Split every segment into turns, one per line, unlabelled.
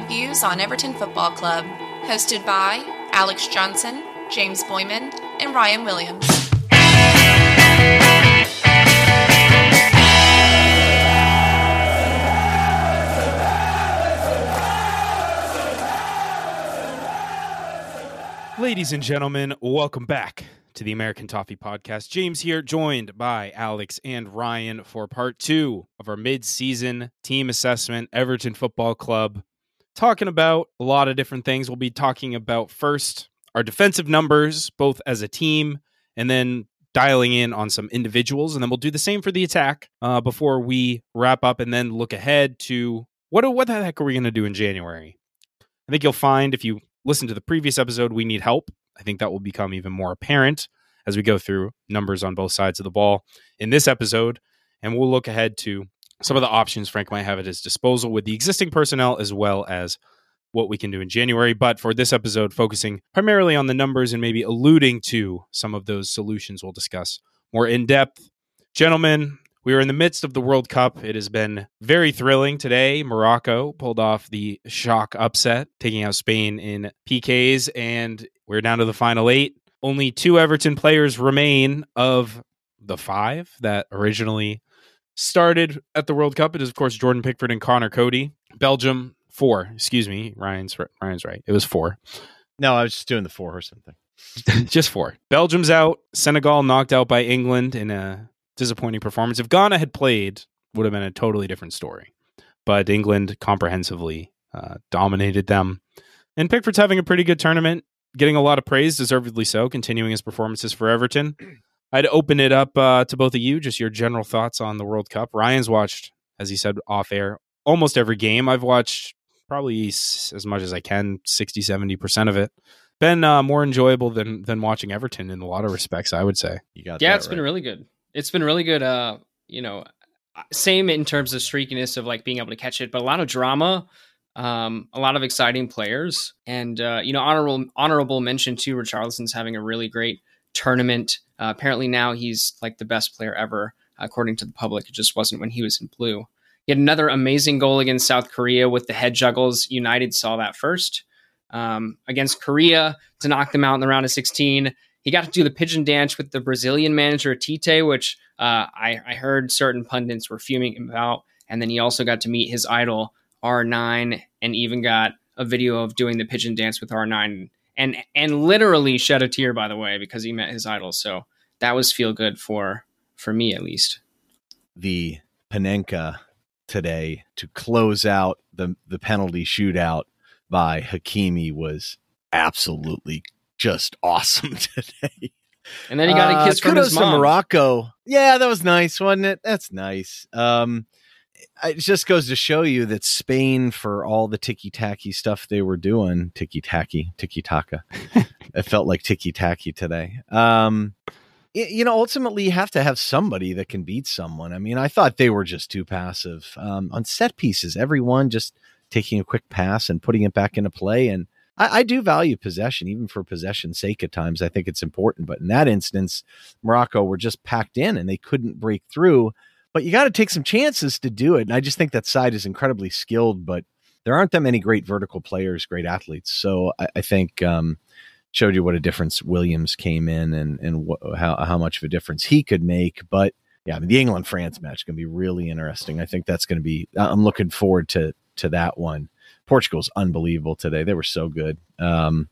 stateside views on Everton Football Club. Hosted by Alex Johnson, James Boyman, and Ryan Williams.
Ladies and gentlemen, welcome back to the American Toffee Podcast. James here, joined by Alex and Ryan for part two of our mid-season team assessment, Everton Football Club. Talking about a lot of different things. We'll be talking about first our defensive numbers, both as a team, and then dialing in on some individuals, and then we'll do the same for the attack uh, before we wrap up, and then look ahead to what what the heck are we going to do in January? I think you'll find if you listen to the previous episode, we need help. I think that will become even more apparent as we go through numbers on both sides of the ball in this episode. And we'll look ahead to some of the options Frank might have at his disposal with the existing personnel as well as what we can do in January. But for this episode, focusing primarily on the numbers and maybe alluding to some of those solutions we'll discuss more in depth. Gentlemen, we are in the midst of the World Cup. It has been very thrilling today. Morocco pulled off the shock upset, taking out Spain in PKs, and we're down to the final eight. Only two Everton players remain of the five that originally started at the World Cup. It is, of course, Jordan Pickford and Conor Coady. Belgium, four. Excuse me. Ryan's, Ryan's right. It was four.
No, I was just doing the four or something.
just four. Belgium's out. Senegal knocked out by England in a disappointing performance. If Ghana had played, would have been a totally different story. But England comprehensively uh, dominated them. And Pickford's having a pretty good tournament, getting a lot of praise, deservedly so, continuing his performances for Everton. I'd open it up uh, to both of you, just your general thoughts on the World Cup. Ryan's watched, as he said off air, almost every game. I've watched probably as much as I can, 60, 70% of it. Been uh, more enjoyable than than watching Everton in a lot of respects, I would say.
You got yeah, it's right. been really good it's been really good. Uh, you know, uh, same in terms of streakiness of like being able to catch it, but a lot of drama, um, a lot of exciting players, and uh, you know, honorable honorable mention to Richarlison's having a really great tournament. Uh, apparently now he's like the best player ever, according to the public. It just wasn't when he was in blue. He had another amazing goal against South Korea with the head juggles. United saw that first um, against Korea to knock them out in the round of 16. He got to do the pigeon dance with the Brazilian manager Tite, which uh, I, I heard certain pundits were fuming about. And then he also got to meet his idol R9, and even got a video of doing the pigeon dance with R9, and and literally shed a tear by the way because he met his idol. So that was feel good for for me at least.
The Panenka today to close out the the penalty shootout by Hakimi was absolutely just awesome today.
And then he got a kiss uh, from his mom.
to Morocco. Yeah, that was nice, wasn't it? That's nice. Um, it just goes to show you that Spain, for all the ticky tacky stuff they were doing, ticky tacky, ticky taka, it felt like ticky tacky today. Um, you know, ultimately, you have to have somebody that can beat someone. I mean, I thought they were just too passive um, on set pieces. Everyone just taking a quick pass and putting it back into play, and I, I, do value possession, even for possession's sake at times. I think it's important. But in that instance, Morocco were just packed in and they couldn't break through. But you got to take some chances to do it. And I just think that side is incredibly skilled, but there aren't that many great vertical players, great athletes. So I, I think um, showed you what a difference Williams came in and and wh- how how much of a difference he could make. But yeah, I mean, the England France match is going to be really interesting. I think that's going to be. I'm looking forward to to that one. Portugal's unbelievable today. They were so good. Um,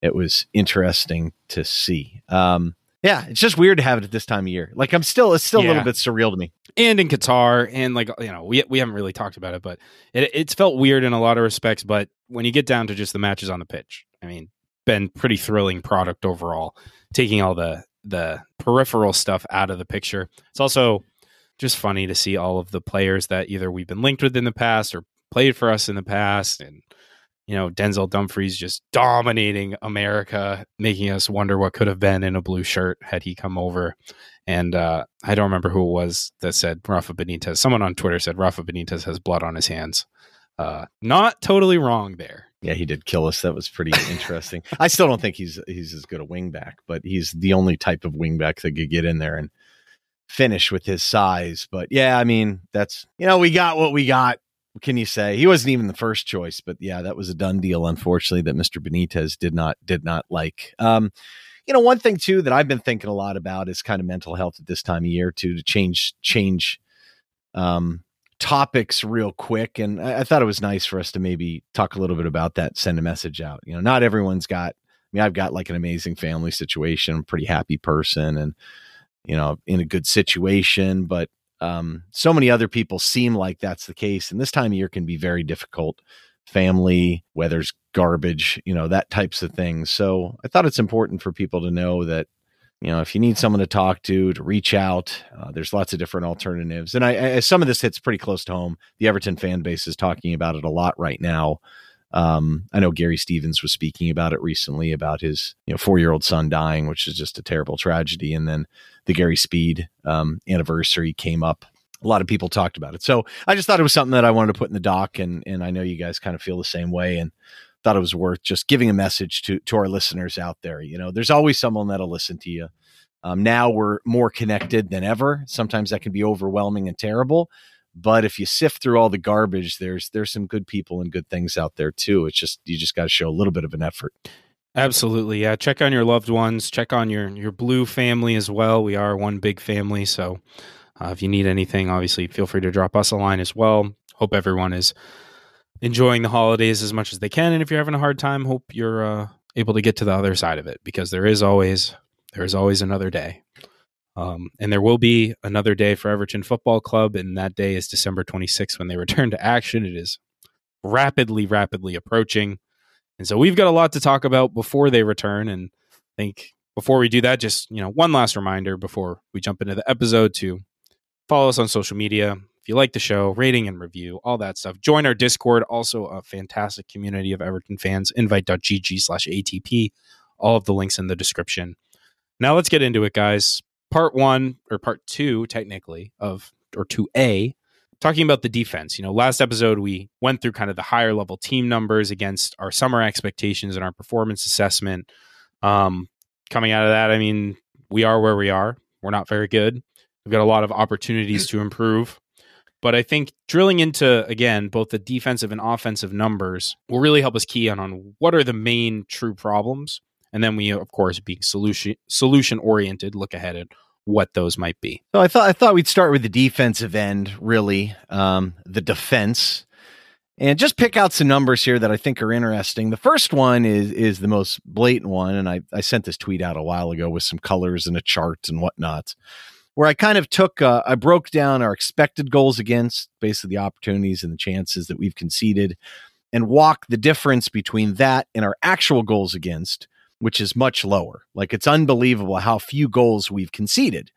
it was interesting to see. Um, yeah, it's just weird to have it at this time of year. Like I'm still, it's still yeah. a little bit surreal to me.
And in Qatar, and like you know, we we haven't really talked about it, but it, it's felt weird in a lot of respects. But when you get down to just the matches on the pitch, I mean, been pretty thrilling product overall. Taking all the the peripheral stuff out of the picture, it's also just funny to see all of the players that either we've been linked with in the past or played for us in the past and you know Denzel Dumfries just dominating America, making us wonder what could have been in a blue shirt had he come over. And uh, I don't remember who it was that said Rafa Benitez. Someone on Twitter said Rafa Benitez has blood on his hands. Uh, not totally wrong there.
Yeah, he did kill us. That was pretty interesting. I still don't think he's he's as good a wingback, but he's the only type of wingback that could get in there and finish with his size. But yeah, I mean that's you know we got what we got can you say? He wasn't even the first choice, but yeah, that was a done deal. Unfortunately, that Mr. Benitez did not did not like. Um, you know, one thing too that I've been thinking a lot about is kind of mental health at this time of year too to change change um, topics real quick. And I, I, thought it was nice for us to maybe talk a little bit about that, send a message out. You know, not everyone's got. I mean, I've got like an amazing family situation, I'm a pretty happy person, and you know, in a good situation, but um, so many other people seem like that's the case. And this time of year can be very difficult. Family, weather's garbage, you know, that types of things. So I thought it's important for people to know that, you know, if you need someone to talk to, to reach out, uh, there's lots of different alternatives. And I, I, some of this hits pretty close to home. The Everton fan base is talking about it a lot right now. Um, I know Gary Stevens was speaking about it recently about his you know four year old son dying, which is just a terrible tragedy. And then the Gary Speed um, anniversary came up. A lot of people talked about it, so I just thought it was something that I wanted to put in the doc, and and I know you guys kind of feel the same way, and thought it was worth just giving a message to to our listeners out there. You know, there's always someone that'll listen to you. Um, now we're more connected than ever. Sometimes that can be overwhelming and terrible, but if you sift through all the garbage, there's there's some good people and good things out there too. It's just you just got to show a little bit of an effort.
Absolutely, yeah. Check on your loved ones. Check on your your blue family as well. We are one big family, so uh, if you need anything, obviously feel free to drop us a line as well. Hope everyone is enjoying the holidays as much as they can, and if you're having a hard time, hope you're uh, able to get to the other side of it because there is always there is always another day. Um, and there will be another day for Everton Football Club, and that day is December 26th when they return to action. It is rapidly, rapidly approaching. And so we've got a lot to talk about before they return. And I think before we do that, just, you know, one last reminder before we jump into the episode to follow us on social media. If you like the show, rating and review, all that stuff. Join our Discord, also a fantastic community of Everton fans, invite.gg slash ATP. All of the links in the description. Now let's get into it, guys part one or part two, technically, of or 2A, talking about the defense. You know, last episode we went through kind of the higher level team numbers against our summer expectations and our performance assessment. Um, coming out of that, I mean, we are where we are. We're not very good. We've got a lot of opportunities to improve. But I think drilling into again both the defensive and offensive numbers will really help us key in on what are the main true problems and then we of course being solution solution oriented look ahead at what those might be.
So i thought i thought we'd start with the defensive end really um, the defense. And just pick out some numbers here that i think are interesting. The first one is is the most blatant one and i, I sent this tweet out a while ago with some colors and a chart and whatnot where i kind of took uh, i broke down our expected goals against basically the opportunities and the chances that we've conceded and walk the difference between that and our actual goals against which is much lower. Like it's unbelievable how few goals we've conceded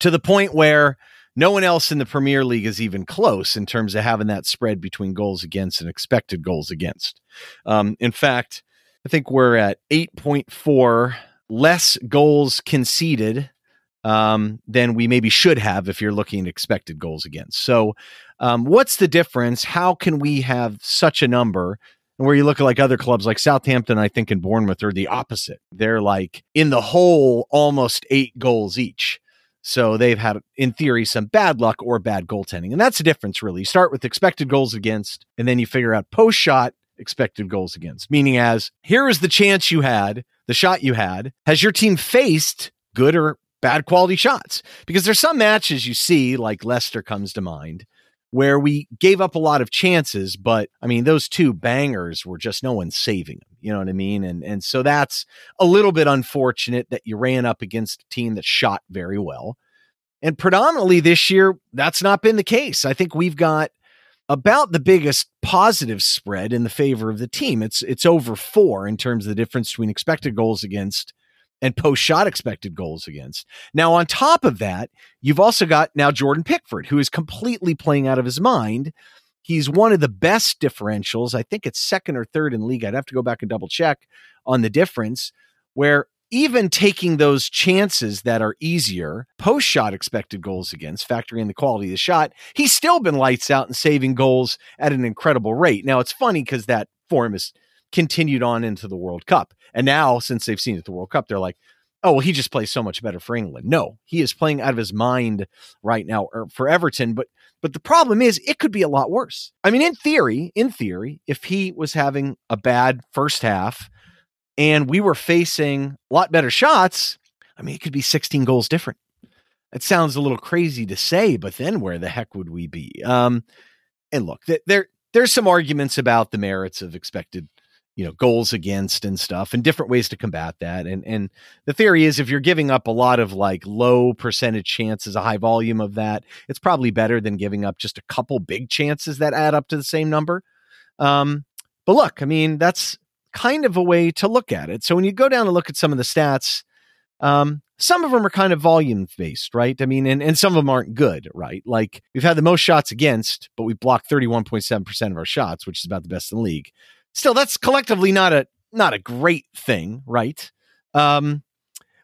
to the point where no one else in the Premier League is even close in terms of having that spread between goals against and expected goals against. Um, in fact, I think we're at 8.4 less goals conceded um, than we maybe should have if you're looking at expected goals against. So, um, what's the difference? How can we have such a number and where you look at like other clubs like Southampton, I think, and Bournemouth are the opposite. They're like in the hole, almost eight goals each. So they've had, in theory, some bad luck or bad goaltending. And that's the difference, really. You start with expected goals against, and then you figure out post shot expected goals against, meaning as here is the chance you had, the shot you had. Has your team faced good or bad quality shots? Because there's some matches you see, like Leicester comes to mind, where we gave up a lot of chances, but I mean, those two bangers were just no one saving them. You know what I mean? And and so that's a little bit unfortunate that you ran up against a team that shot very well. And predominantly this year, that's not been the case. I think we've got about the biggest positive spread in the favor of the team. It's it's over four in terms of the difference between expected goals against and post shot expected goals against. Now, on top of that, you've also got now Jordan Pickford, who is completely playing out of his mind. He's one of the best differentials. I think it's second or third in league. I'd have to go back and double check on the difference, where even taking those chances that are easier, post shot expected goals against, factoring in the quality of the shot, he's still been lights out and saving goals at an incredible rate. Now, it's funny because that form is continued on into the World Cup. And now, since they've seen it at the World Cup, they're like, oh, well, he just plays so much better for England. No, he is playing out of his mind right now er, for Everton. But but the problem is, it could be a lot worse. I mean, in theory, in theory, if he was having a bad first half and we were facing a lot better shots, I mean, it could be 16 goals different. It sounds a little crazy to say, but then where the heck would we be? Um, and look, there there's some arguments about the merits of expected you know goals against and stuff and different ways to combat that and and the theory is if you're giving up a lot of like low percentage chances a high volume of that it's probably better than giving up just a couple big chances that add up to the same number um but look i mean that's kind of a way to look at it so when you go down and look at some of the stats um some of them are kind of volume based, right? I mean, and, and some of them aren't good, right? Like we've had the most shots against, but we blocked 31.7% of our shots, which is about the best in the league still that's collectively not a not a great thing, right? Um,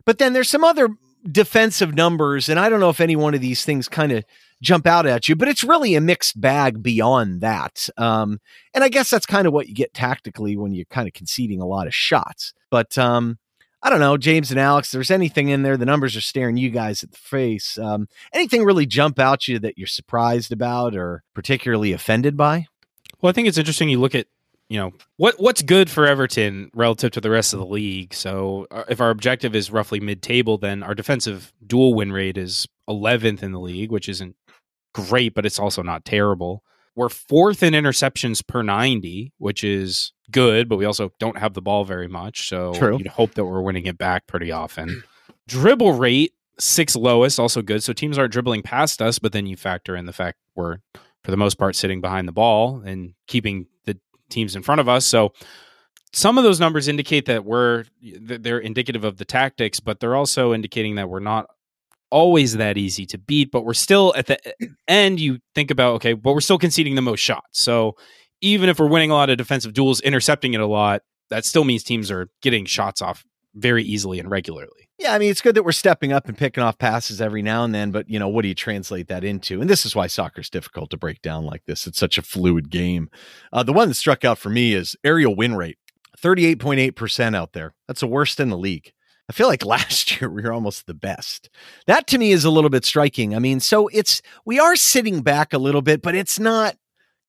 but then there's some other defensive numbers, and I don't know if any one of these things kind of jump out at you, but it's really a mixed bag beyond that. Um, and I guess that's kind of what you get tactically when you're kind of conceding a lot of shots. But um, I don't know, James and Alex, there's anything in there, the numbers are staring you guys at the face. Um, anything really jump out you that you're surprised about or particularly offended by?
Well, I think it's interesting. You look at you know what what's good for Everton relative to the rest of the league. So uh, if our objective is roughly mid-table, then our defensive dual win rate is 11th in the league, which isn't great, but it's also not terrible. We're fourth in interceptions per 90, which is good, but we also don't have the ball very much. So True. you'd hope that we're winning it back pretty often. Dribble rate, sixth lowest, also good. So teams aren't dribbling past us, but then you factor in the fact we're for the most part sitting behind the ball and keeping teams in front of us. So some of those numbers indicate that we're they're indicative of the tactics, but they're also indicating that we're not always that easy to beat. But we're still at the end. You think about okay, but we're still conceding the most shots. So even if we're winning a lot of defensive duels, intercepting it a lot, that still means teams are getting shots off very easily and regularly.
Yeah, I mean, it's good that we're stepping up and picking off passes every now and then, but you know, what do you translate that into? And this is why soccer is difficult to break down like this. It's such a fluid game. Uh, the one that struck out for me is aerial win rate, thirty-eight point eight percent out there. That's the worst in the league. I feel like last year we were almost the best. That to me is a little bit striking. I mean, so it's we are sitting back a little bit, but it's not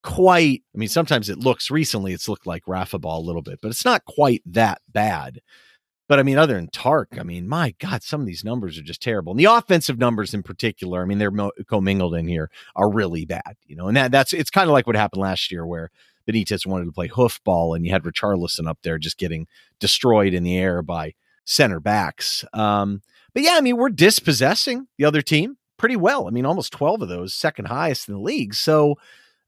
quite. I mean, sometimes it looks recently it's looked like Rafa ball a little bit, but it's not quite that bad. But I mean, other than Tark, I mean, my God, some of these numbers are just terrible. And the offensive numbers in particular, I mean, they're mo- commingled in here, are really bad. You know, and that that's it's kind of like what happened last year where Benitez wanted to play hoofball, and you had Richarlison up there just getting destroyed in the air by center backs. Um, but yeah, I mean, we're dispossessing the other team pretty well. I mean, almost twelve of those, second highest in the league. So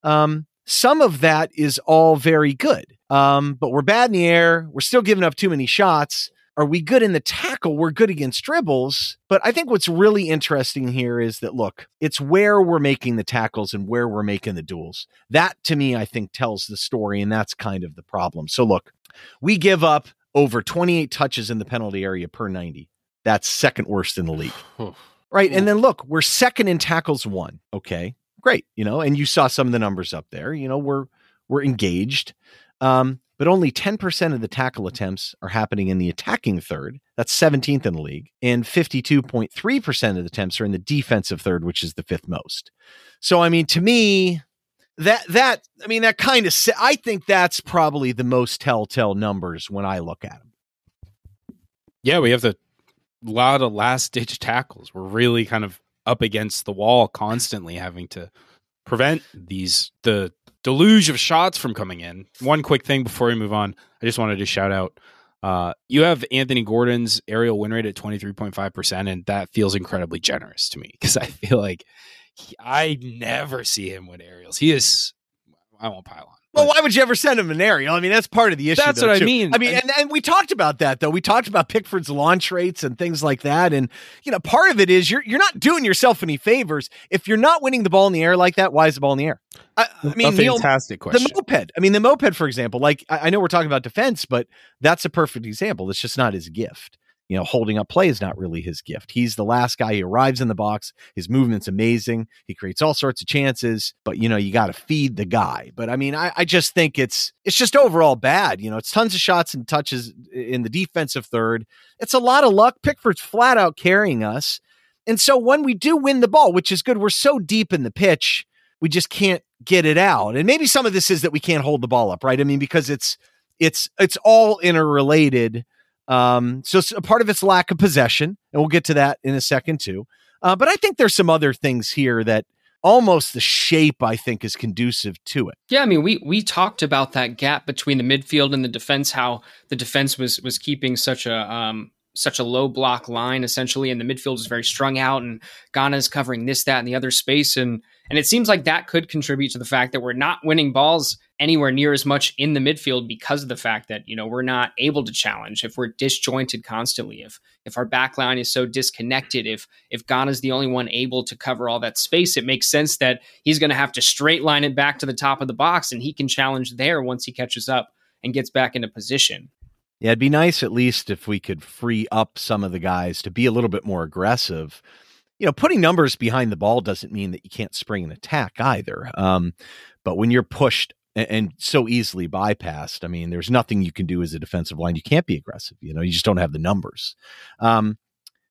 um, some of that is all very good. Um, but we're bad in the air. We're still giving up too many shots. Are we good in the tackle? We're good against dribbles. But I think what's really interesting here is that, look, it's where we're making the tackles and where we're making the duels. That to me, I think tells the story. And that's kind of the problem. So, look, we give up over 28 touches in the penalty area per 90. That's second worst in the league. right. And then look, we're second in tackles one. Okay. Great. You know, and you saw some of the numbers up there. You know, we're we're engaged. Um, but only 10% of the tackle attempts are happening in the attacking third. That's 17th in the league. And 52.3% of the attempts are in the defensive third, which is the fifth most. So, I mean, to me, that, that, I mean, that kind of, I think that's probably the most telltale numbers when I look at them.
Yeah, we have a lot of last ditch tackles. We're really kind of up against the wall constantly having to prevent these the deluge of shots from coming in. One quick thing before we move on, I just wanted to shout out. Uh, you have Anthony Gordon's aerial win rate at 23.5%, and that feels incredibly generous to me because I feel like he, I never see him win aerials. He is, I won't pile on.
Well, why would you ever send him an aerial? I mean, that's part of the issue.
That's
though,
what
too.
I mean.
I mean, and, and we talked about that though. We talked about Pickford's launch rates and things like that. And you know, part of it is you're you're not doing yourself any favors if you're not winning the ball in the air like that. Why is the ball in the air?
I, I mean, fantastic question.
The moped. I mean, the moped, for example. Like I, I know we're talking about defense, but that's a perfect example. It's just not his gift. You know, holding up play is not really his gift. He's the last guy. He arrives in the box. His movement's amazing. He creates all sorts of chances, but you know, you got to feed the guy. But I mean, I, I just think it's it's just overall bad. You know, it's tons of shots and touches in the defensive third. It's a lot of luck. Pickford's flat out carrying us. And so when we do win the ball, which is good, we're so deep in the pitch, we just can't get it out. And maybe some of this is that we can't hold the ball up, right? I mean, because it's it's it's all interrelated. Um, so a part of it's lack of possession, and we'll get to that in a second too. Uh, but I think there's some other things here that almost the shape I think is conducive to it.
Yeah, I mean we we talked about that gap between the midfield and the defense, how the defense was was keeping such a um, such a low block line essentially, and the midfield is very strung out, and Gana's covering this, that, and the other space, and and it seems like that could contribute to the fact that we're not winning balls anywhere near as much in the midfield because of the fact that you know we're not able to challenge if we're disjointed constantly if if our back line is so disconnected if if Gana's the only one able to cover all that space it makes sense that he's going to have to straight line it back to the top of the box and he can challenge there once he catches up and gets back into position
yeah, it'd be nice at least if we could free up some of the guys to be a little bit more aggressive. You know, putting numbers behind the ball doesn't mean that you can't spring an attack either. Um, but when you're pushed and, and, so easily bypassed, I mean, there's nothing you can do as a defensive line. You can't be aggressive. You know, you just don't have the numbers. Um,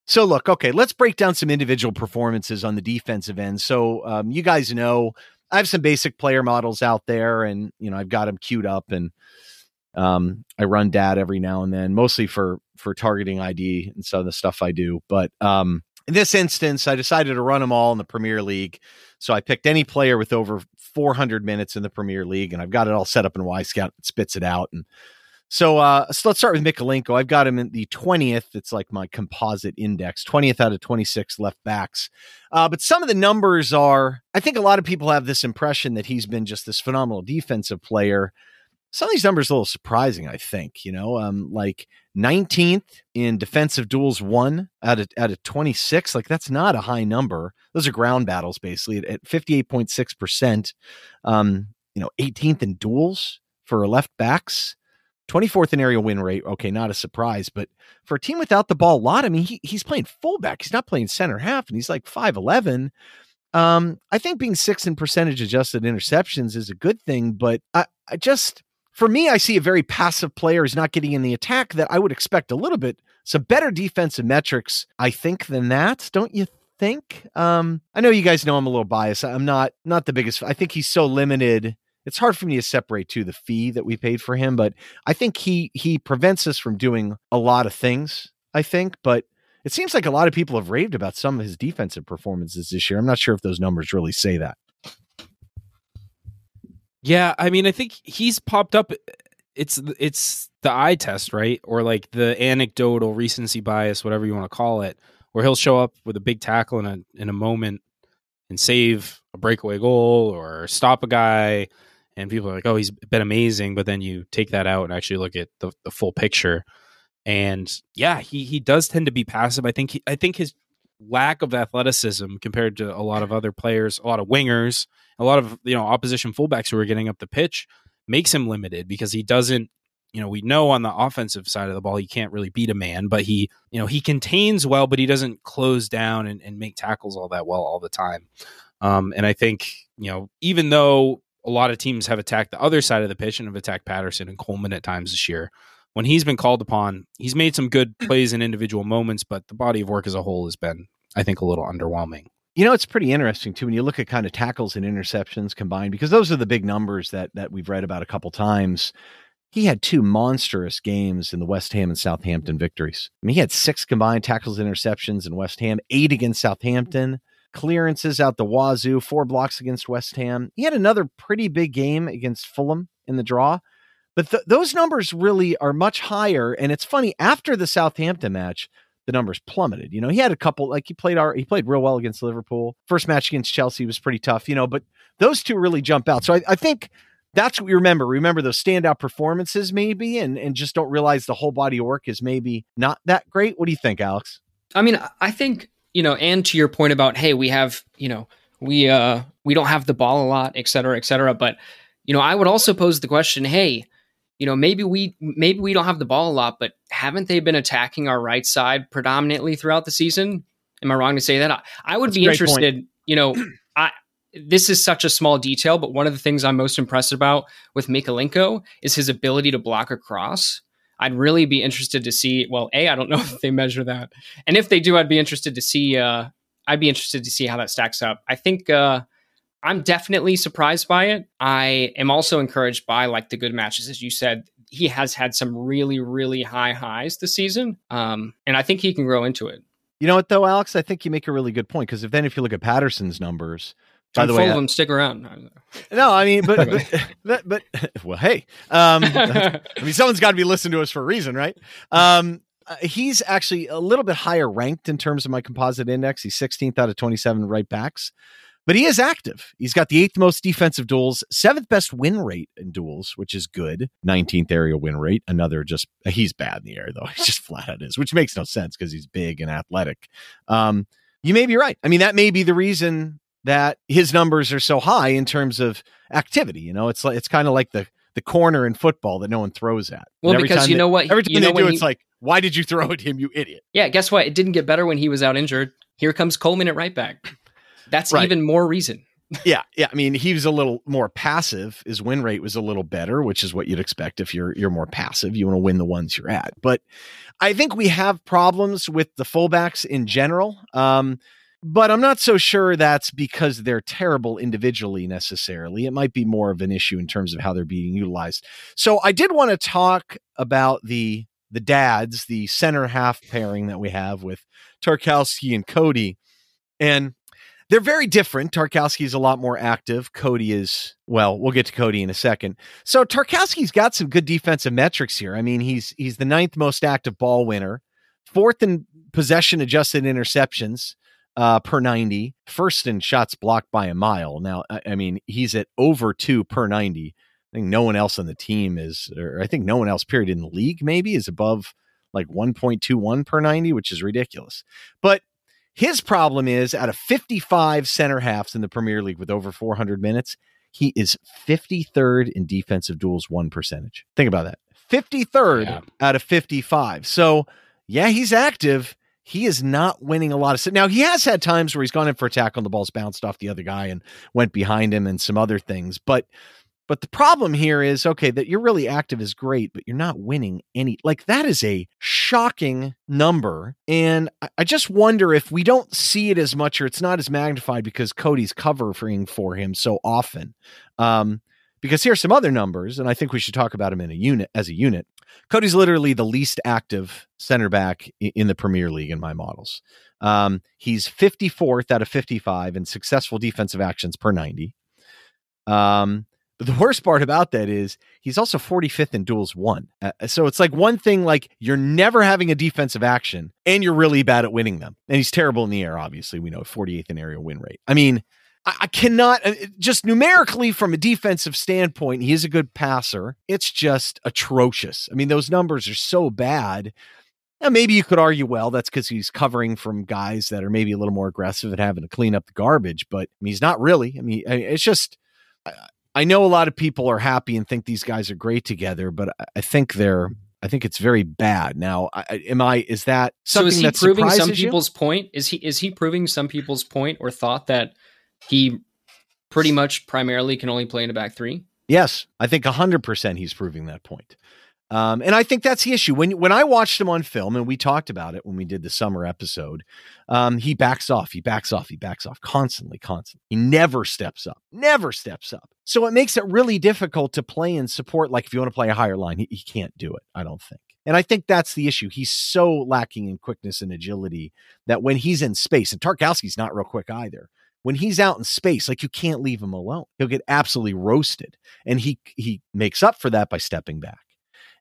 so look, okay, let's break down some individual performances on the defensive end. So um, you guys know I have some basic player models out there, and you know I've got them queued up and um, I run dad every now and then, mostly for for targeting ID and some of the stuff I do. But um, in this instance, I decided to run them all in the Premier League. So I picked any player with over 400 minutes in the Premier League, and I've got it all set up in Wyscout. It spits it out. And so, uh, so let's start with Mykolenko. I've got him in the 20th. It's like my composite index, 20th out of 26 left backs. Uh, but some of the numbers are, I think a lot of people have this impression that he's been just this phenomenal defensive player some of these numbers are a little surprising, I think. You know, um, like 19th in defensive duels one out of out of 26. Like that's not a high number. Those are ground battles basically at, 58.6 percent. Um, you know, 18th in duels for left backs. 24th in aerial win rate. Okay, not a surprise, but for a team without the ball a lot, I mean, he, he's playing fullback. He's not playing center half, and he's like 5'11. Um, I think being six in percentage adjusted interceptions is a good thing, but I, I just for me, I see a very passive player is not getting in the attack that I would expect a little bit some better defensive metrics, I think, than that. Don't you think? Um, I know you guys know I'm a little biased. I'm not not the biggest. I think he's so limited. It's hard for me to separate to the fee that we paid for him, but I think he he prevents us from doing a lot of things. I think, but it seems like a lot of people have raved about some of his defensive performances this year. I'm not sure if those numbers really say that.
Yeah, I mean, I think he's popped up. It's it's the eye test, right? Or like the anecdotal recency bias, whatever you want to call it, where he'll show up with a big tackle in a in a moment and save a breakaway goal or stop a guy, and people are like, "Oh, he's been amazing." But then you take that out and actually look at the, the full picture, and yeah, he he does tend to be passive. I think he, I think his lack of athleticism compared to a lot of other players, a lot of wingers, a lot of you know opposition fullbacks who are getting up the pitch makes him limited because he doesn't you know we know on the offensive side of the ball he can't really beat a man but he you know he contains well but he doesn't close down and, and make tackles all that well all the time um, and i think you know even though a lot of teams have attacked the other side of the pitch and have attacked patterson and coleman at times this year when he's been called upon, he's made some good plays in individual moments, but the body of work as a whole has been, I think, a little underwhelming.
You know, it's pretty interesting too when you look at kind of tackles and interceptions combined, because those are the big numbers that that we've read about a couple times. He had two monstrous games in the West Ham and Southampton victories. I mean, he had six combined tackles and interceptions in West Ham, eight against Southampton, clearances out the wazoo, four blocks against West Ham. He had another pretty big game against Fulham in the draw. But th- those numbers really are much higher. And it's funny after the Southampton match, the numbers plummeted. You know, he had a couple like he played our he played real well against Liverpool. First match against Chelsea was pretty tough, you know, but those two really jump out. So I, I think that's what we remember. Remember those standout performances, maybe, and and just don't realize the whole body of work is maybe not that great. What do you think, Alex?
I mean, I think you know, and to your point about hey, we have you know we uh we don't have the ball a lot, et cetera, et cetera. But you know, I would also pose the question, hey, you know, maybe we maybe we don't have the ball a lot, but haven't they been attacking our right side predominantly throughout the season? Am I wrong to say that? I, I would That's be interested. Point. You know, I this is such a small detail, but one of the things I'm most impressed about with Mykolenko is his ability to block across. I'd really be interested to see. Well, a I don't know if they measure that, and if they do, I'd be interested to see. Uh, I'd be interested to see how that stacks up. I think uh, I'm definitely surprised by it. I am also encouraged by like the good matches, as you said. He has had some really, really high highs this season, um, and I think he can grow into it.
You know what, though, Alex? I think you make a really good point because if then if you look at Patterson's numbers,
by the way, of them stick around.
No, I mean, but but, but well, hey, um, I mean, someone's got to be listening to us for a reason, right? Um, uh, he's actually a little bit higher ranked in terms of my composite index. He's 16th out of 27 right backs, but he is active. He's got the eighth most defensive duels, seventh best win rate in duels, which is good. 19th area win rate. Another just, he's bad in the air, though. He's just flat out is, which makes no sense because he's big and athletic. Um, you may be right. I mean, that may be the reason that his numbers are so high in terms of activity. You know, it's like, it's kind of like the, the corner in football that no one throws at.
Well, because you know what?
Every time
you
know they do, he, it's like, why did you throw at him, you idiot?
Yeah, guess what? It didn't get better when he was out injured. Here comes Coleman at right back. That's right. even more reason.
yeah, yeah. I mean, he was a little more passive. His win rate was a little better, which is what you'd expect if you're you're more passive. You want to win the ones you're at. But I think we have problems with the fullbacks in general. Um, but I'm not so sure that's because they're terrible individually necessarily. It might be more of an issue in terms of how they're being utilized. So I did want to talk about the the dads, the center half pairing that we have with Tarkowski and Coady. And they're very different. Tarkowski is a lot more active. Coady is, well, we'll get to Coady in a second. So Tarkowski's got some good defensive metrics here. I mean, he's he's the ninth most active ball winner, fourth in possession adjusted interceptions uh, per 90, first in shots blocked by a mile. Now, I, I mean, he's at over two per 90. I think no one else on the team is, or I think no one else, period, in the league maybe is above like 1.21 per 90, which is ridiculous. But his problem is out of 55 center halves in the Premier League with over 400 minutes, he is 53rd in defensive duels one percentage. Think about that 53rd yeah. out of 55. So, yeah, he's active. He is not winning a lot of. Now, he has had times where he's gone in for a tackle and the ball's bounced off the other guy and went behind him and some other things. But but the problem here is okay, that you're really active is great, but you're not winning any. Like, that is a shocking number. And I, just wonder if we don't see it as much or it's not as magnified because Coady's covering for him so often. Um, because here's some other numbers, and I think we should talk about him in a unit as a unit. Coady's literally the least active center back in the Premier League in my models. Um, he's 54th out of 55 in successful defensive actions per 90. Um, but the worst part about that is he's also 45th in duels won. Uh, so it's like one thing like you're never having a defensive action and you're really bad at winning them. And he's terrible in the air, obviously. We know 48th in aerial win rate. I mean, I, I cannot uh, just numerically from a defensive standpoint, he is a good passer. It's just atrocious. I mean, those numbers are so bad. Now, maybe you could argue, well, that's because he's covering from guys that are maybe a little more aggressive and having to clean up the garbage, but I mean, he's not really. I mean, it's just I know a lot of people are happy and think these guys are great together, but I think they're I think it's very bad. Now, I, am I? Is that something so?
Is he proving some
you?
people's point? Is he is he proving some people's point or thought that he pretty much primarily can only play in a back three?
Yes, I think hundred percent he's proving that point. Um, and I think that's the issue. When when I watched him on film, and we talked about it when we did the summer episode, um, he backs off, he backs off, he backs off constantly, constantly. He never steps up, never steps up. So it makes it really difficult to play and support. Like if you want to play a higher line, he, he can't do it. I don't think. And I think that's the issue. He's so lacking in quickness and agility that when he's in space, and Tarkowski's not real quick either when he's out in space, like you can't leave him alone. He'll get absolutely roasted. And he he makes up for that by stepping back.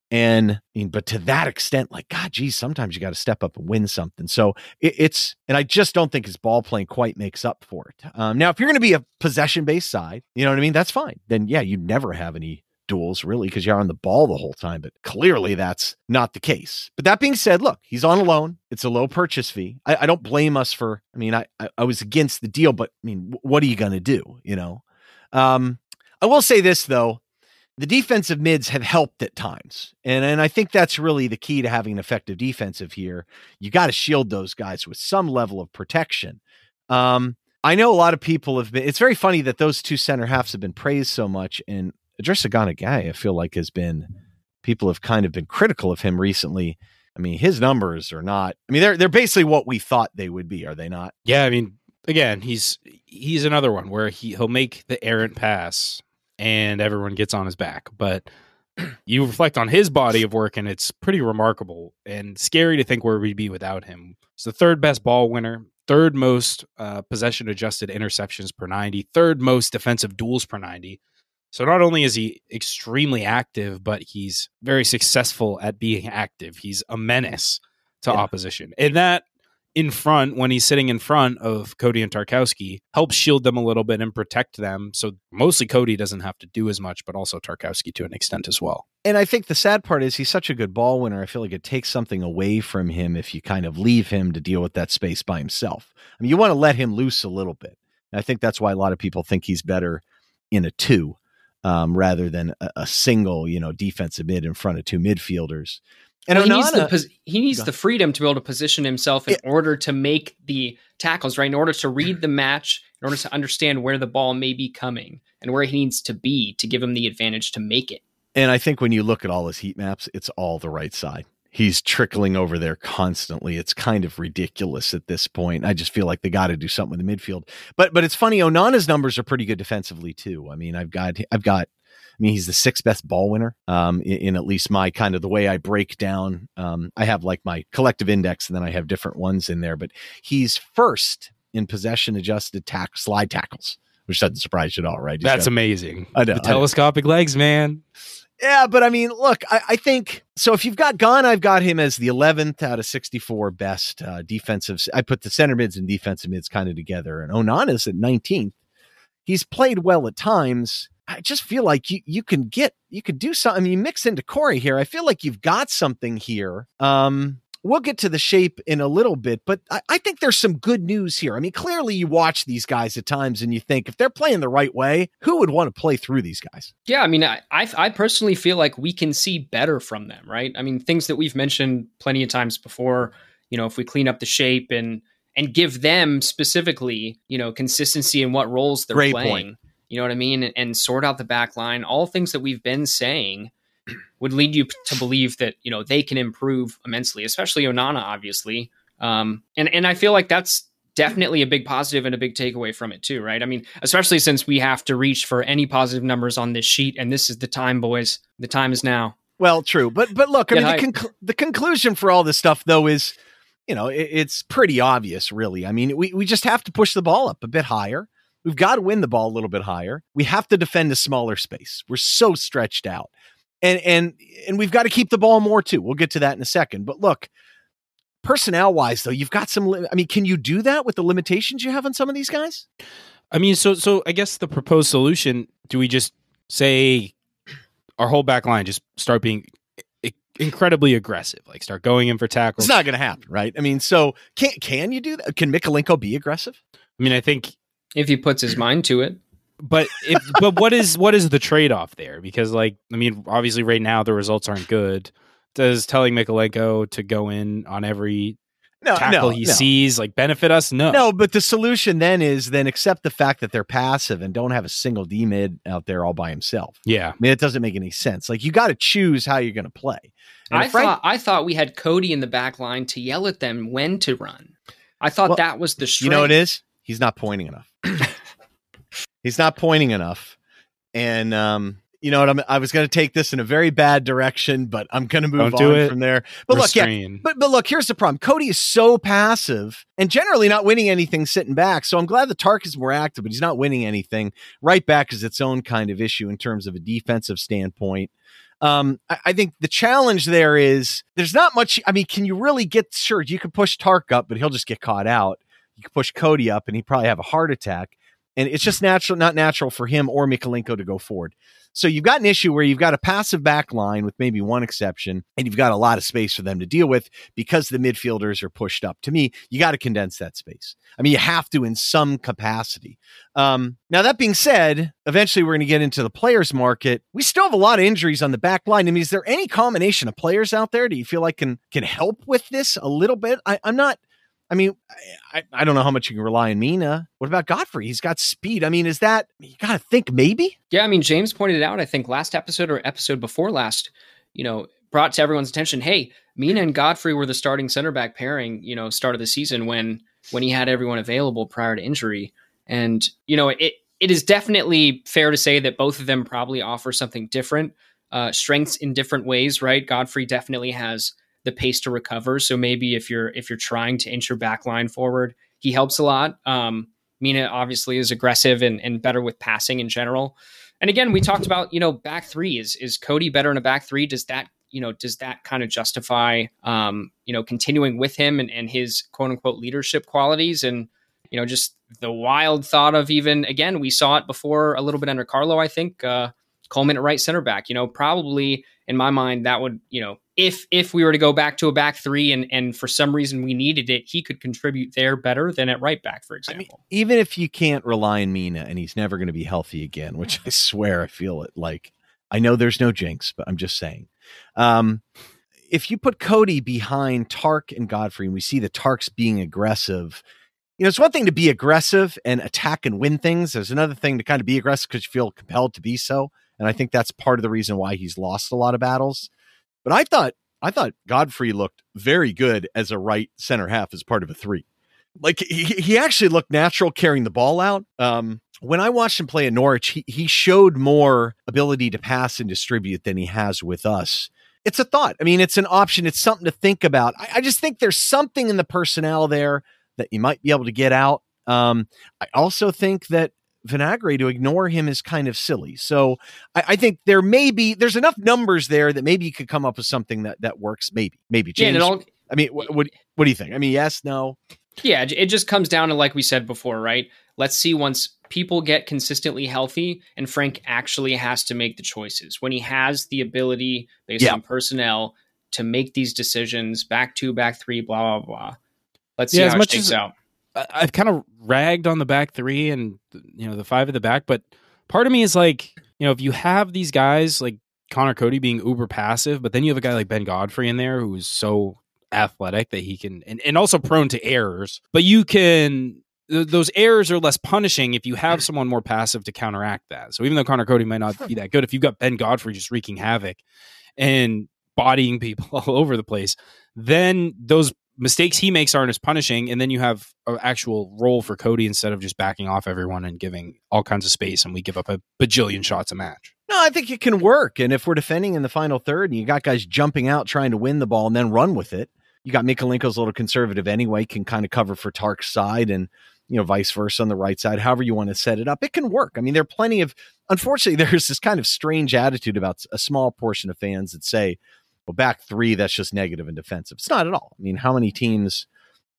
And I mean, but to that extent, like, God, geez, sometimes you got to step up and win something. So it, it's, and I just don't think his ball playing quite makes up for it. Um, now, if you're going to be a possession based side, you know what I mean? That's fine. Then, yeah, you never have any duels really because you're on the ball the whole time. But clearly that's not the case. But that being said, look, he's on a loan. It's a low purchase fee. I, I don't blame us for, I mean, I, I, I was against the deal, but I mean, what are you going to do? You know? Um, I will say this though the defensive mids have helped at times. And and I think that's really the key to having an effective defensive here. You got to shield those guys with some level of protection. Um, I know a lot of people have been it's very funny that those two center halves have been praised so much and Idrissa Gana Gueye, I feel like has been people have kind of been critical of him recently. I mean, his numbers are not I mean, they're they're basically what we thought they would be, are they not?
Yeah, I mean, again, he's he's another one where he he'll make the errant pass and everyone gets on his back. But you reflect on his body of work, and it's pretty remarkable and scary to think where we'd be without him. He's the third best ball winner, third most uh, possession adjusted interceptions per 90, third most defensive duels per 90. So not only is he extremely active, but he's very successful at being active. He's a menace to yeah. opposition. And that in front when he's sitting in front of Coady and Tarkowski helps shield them a little bit and protect them. So mostly Coady doesn't have to do as much, but also Tarkowski to an extent as well.
And I think the sad part is he's such a good ball winner. I feel like it takes something away from him if you kind of leave him to deal with that space by himself. I mean, you want to let him loose a little bit. And I think that's why a lot of people think he's better in a two um, rather than a, a single, you know, defensive mid in front of two midfielders.
And well, he, needs the, he needs the freedom to be able to position himself in yeah. order to make the tackles, right? In order to read the match, in order to understand where the ball may be coming and where he needs to be to give him the advantage to make it.
And I think when you look at all his heat maps, it's all the right side. He's trickling over there constantly. It's kind of ridiculous at this point. I just feel like they got to do something with the midfield. But but it's funny. Onana's numbers are pretty good defensively too. I mean, I've got I've got I mean, he's the sixth best ball winner um, in, in, at least my kind of the way I break down. Um, I have like my collective index, and then I have different ones in there. But he's first in possession adjusted tack slide tackles, which doesn't surprise you at all, right?
He's That's got, amazing. I know, the telescopic legs, man.
Yeah, but I mean, look, I, I, think so. If you've got Gane, I've got him as the 11th out of 64 best uh, defensive. I put the center mids and defensive mids kind of together, and Onana's at 19th. He's played well at times. I just feel like you you can get you could do something. I mean, you mix into Corey here. I feel like you've got something here. Um, we'll get to the shape in a little bit, but I, I, think there's some good news here. I mean, clearly you watch these guys at times and you think if they're playing the right way, who would want to play through these guys?
Yeah, I mean, I, I, I personally feel like we can see better from them, right? I mean, things that we've mentioned plenty of times before. You know, if we clean up the shape and and give them specifically, you know, consistency in what roles they're Great playing. Point. You know what I mean? And, and sort out the back line. All things that we've been saying would lead you to believe that you know they can improve immensely, especially Onana, obviously. Um, and and I feel like that's definitely a big positive and a big takeaway from it too, right? I mean, especially since we have to reach for any positive numbers on this sheet, and this is the time, boys. The time is now.
Well, true, but but look, I mean, the, conc- the conclusion for all this stuff though is, you know, it, it's pretty obvious, really. I mean, we we just have to push the ball up a bit higher. We've got to win the ball a little bit higher. We have to defend a smaller space. We're so stretched out. And and and we've got to keep the ball more too. We'll get to that in a second. But look, personnel wise though, you've got some I mean, can you do that with the limitations you have on some of these guys?
I mean, so so I guess the proposed solution, do we just say our whole back line just start being incredibly aggressive, like start going in for tackles.
It's not going to happen, right? I mean, so can can you do that? Can Mykolenko be aggressive?
I mean, I think
if he puts his mind to it.
But if, but what is what is the trade off there? Because like I mean, obviously right now the results aren't good. Does telling Mykolenko to go in on every no, tackle no, he no. sees like benefit us? No,
no. But the solution then is then accept the fact that they're passive and don't have a single D mid out there all by himself.
Yeah,
I mean it doesn't make any sense. Like you got to choose how you're going to play.
And I Frank, thought I thought we had Coady in the back line to yell at them when to run. I thought well, that was the strength.
You know it is. He's not pointing enough. He's not pointing enough. And um, you know what? I'm, I was going to take this in a very bad direction, but I'm going to move Don't on from there. But Restrain. look, yeah, but but look, here's the problem. Coady is so passive and generally not winning anything sitting back. So I'm glad the Tark is more active, but he's not winning anything. Right back is its own kind of issue in terms of a defensive standpoint. Um, I, I, think the challenge there is there's not much. I mean, can you really get sure you can push Tark up, but he'll just get caught out. You can push Coady up, and he probably have a heart attack. and it's just natural, not natural for him or Mykolenko to go forward. So you've got an issue where you've got a passive back line with maybe one exception, and you've got a lot of space for them to deal with because the midfielders are pushed up. To me, you got to condense that space. I mean, you have to in some capacity. Um, now, that being said, eventually we're going to get into the players market. We still have a lot of injuries on the back line. I mean, is there any combination of players out there? Do you feel like can can help with this a little bit? I, I'm not I mean, I, I don't know how much you can rely on Mina. What about Godfrey? He's got speed. I mean, is that you got to think maybe?
Yeah, I mean, James pointed it out. I think last episode or episode before last, you know, brought to everyone's attention. Hey, Mina and Godfrey were the starting center back pairing. You know, start of the season when when he had everyone available prior to injury, and you know, it it is definitely fair to say that both of them probably offer something different, uh, strengths in different ways. Right? Godfrey definitely has the pace to recover. So maybe if you're if you're trying to inch your back line forward, he helps a lot. Um, Mina obviously is aggressive and, and better with passing in general. And again, we talked about you know back three is is Coady better in a back three? Does that you know does that kind of justify um, you know continuing with him and, and his quote unquote leadership qualities and you know just the wild thought of even again we saw it before a little bit under Carlo I think uh, Coleman at right center back you know probably in my mind that would you know if if we were to go back to a back three and and for some reason we needed it, he could contribute there better than at right back, for example.
I mean, even if you can't rely on Mina and he's never going to be healthy again, which I swear I feel it like I know there's no jinx, but I'm just saying. Um, if you put Coady behind Tark and Godfrey, and we see the Tarks being aggressive, you know, it's one thing to be aggressive and attack and win things. There's another thing to kind of be aggressive because you feel compelled to be so. And I think that's part of the reason why he's lost a lot of battles. But I thought I thought Godfrey looked very good as a right center half as part of a three. Like he, he actually looked natural carrying the ball out. Um, when I watched him play at Norwich, he, he showed more ability to pass and distribute than he has with us. It's a thought. I mean, it's an option. It's something to think about. I, I just think there's something in the personnel there that you might be able to get out. Um, I also think that Vinagre to ignore him is kind of silly. So I, I, think there may be there's enough numbers there that maybe you could come up with something that that works. Maybe, maybe. James, yeah, all, I mean, what, what what do you think? I mean, yes, no.
Yeah, it just comes down to like we said before, right? Let's see once people get consistently healthy and Frank actually has to make the choices when he has the ability based yeah. on personnel to make these decisions back two, back three, blah blah blah. Let's see yeah, how it shakes out
I've kind of ragged on the back three and you know the five at the back, but part of me is like, you know, if you have these guys like Conor Coady being uber passive, but then you have a guy like Ben Godfrey in there who's so athletic that he can and, and also prone to errors, but you can those errors are less punishing if you have someone more passive to counteract that. So even though Conor Coady might not be that good, if you've got Ben Godfrey just wreaking havoc and bodying people all over the place, then those mistakes he makes aren't as punishing, and then you have an actual role for Coady instead of just backing off everyone and giving all kinds of space, and we give up a bajillion shots a match.
No, I think it can work. And if we're defending in the final third, and you got guys jumping out trying to win the ball and then run with it, you got Mykolenko's a little conservative anyway, can kind of cover for Tark's side and you know, vice versa on the right side, however you want to set it up, it can work. I mean, there are plenty of, unfortunately, there's this kind of strange attitude about a small portion of fans that say, well, back three, that's just negative and defensive. It's not at all. I mean, how many teams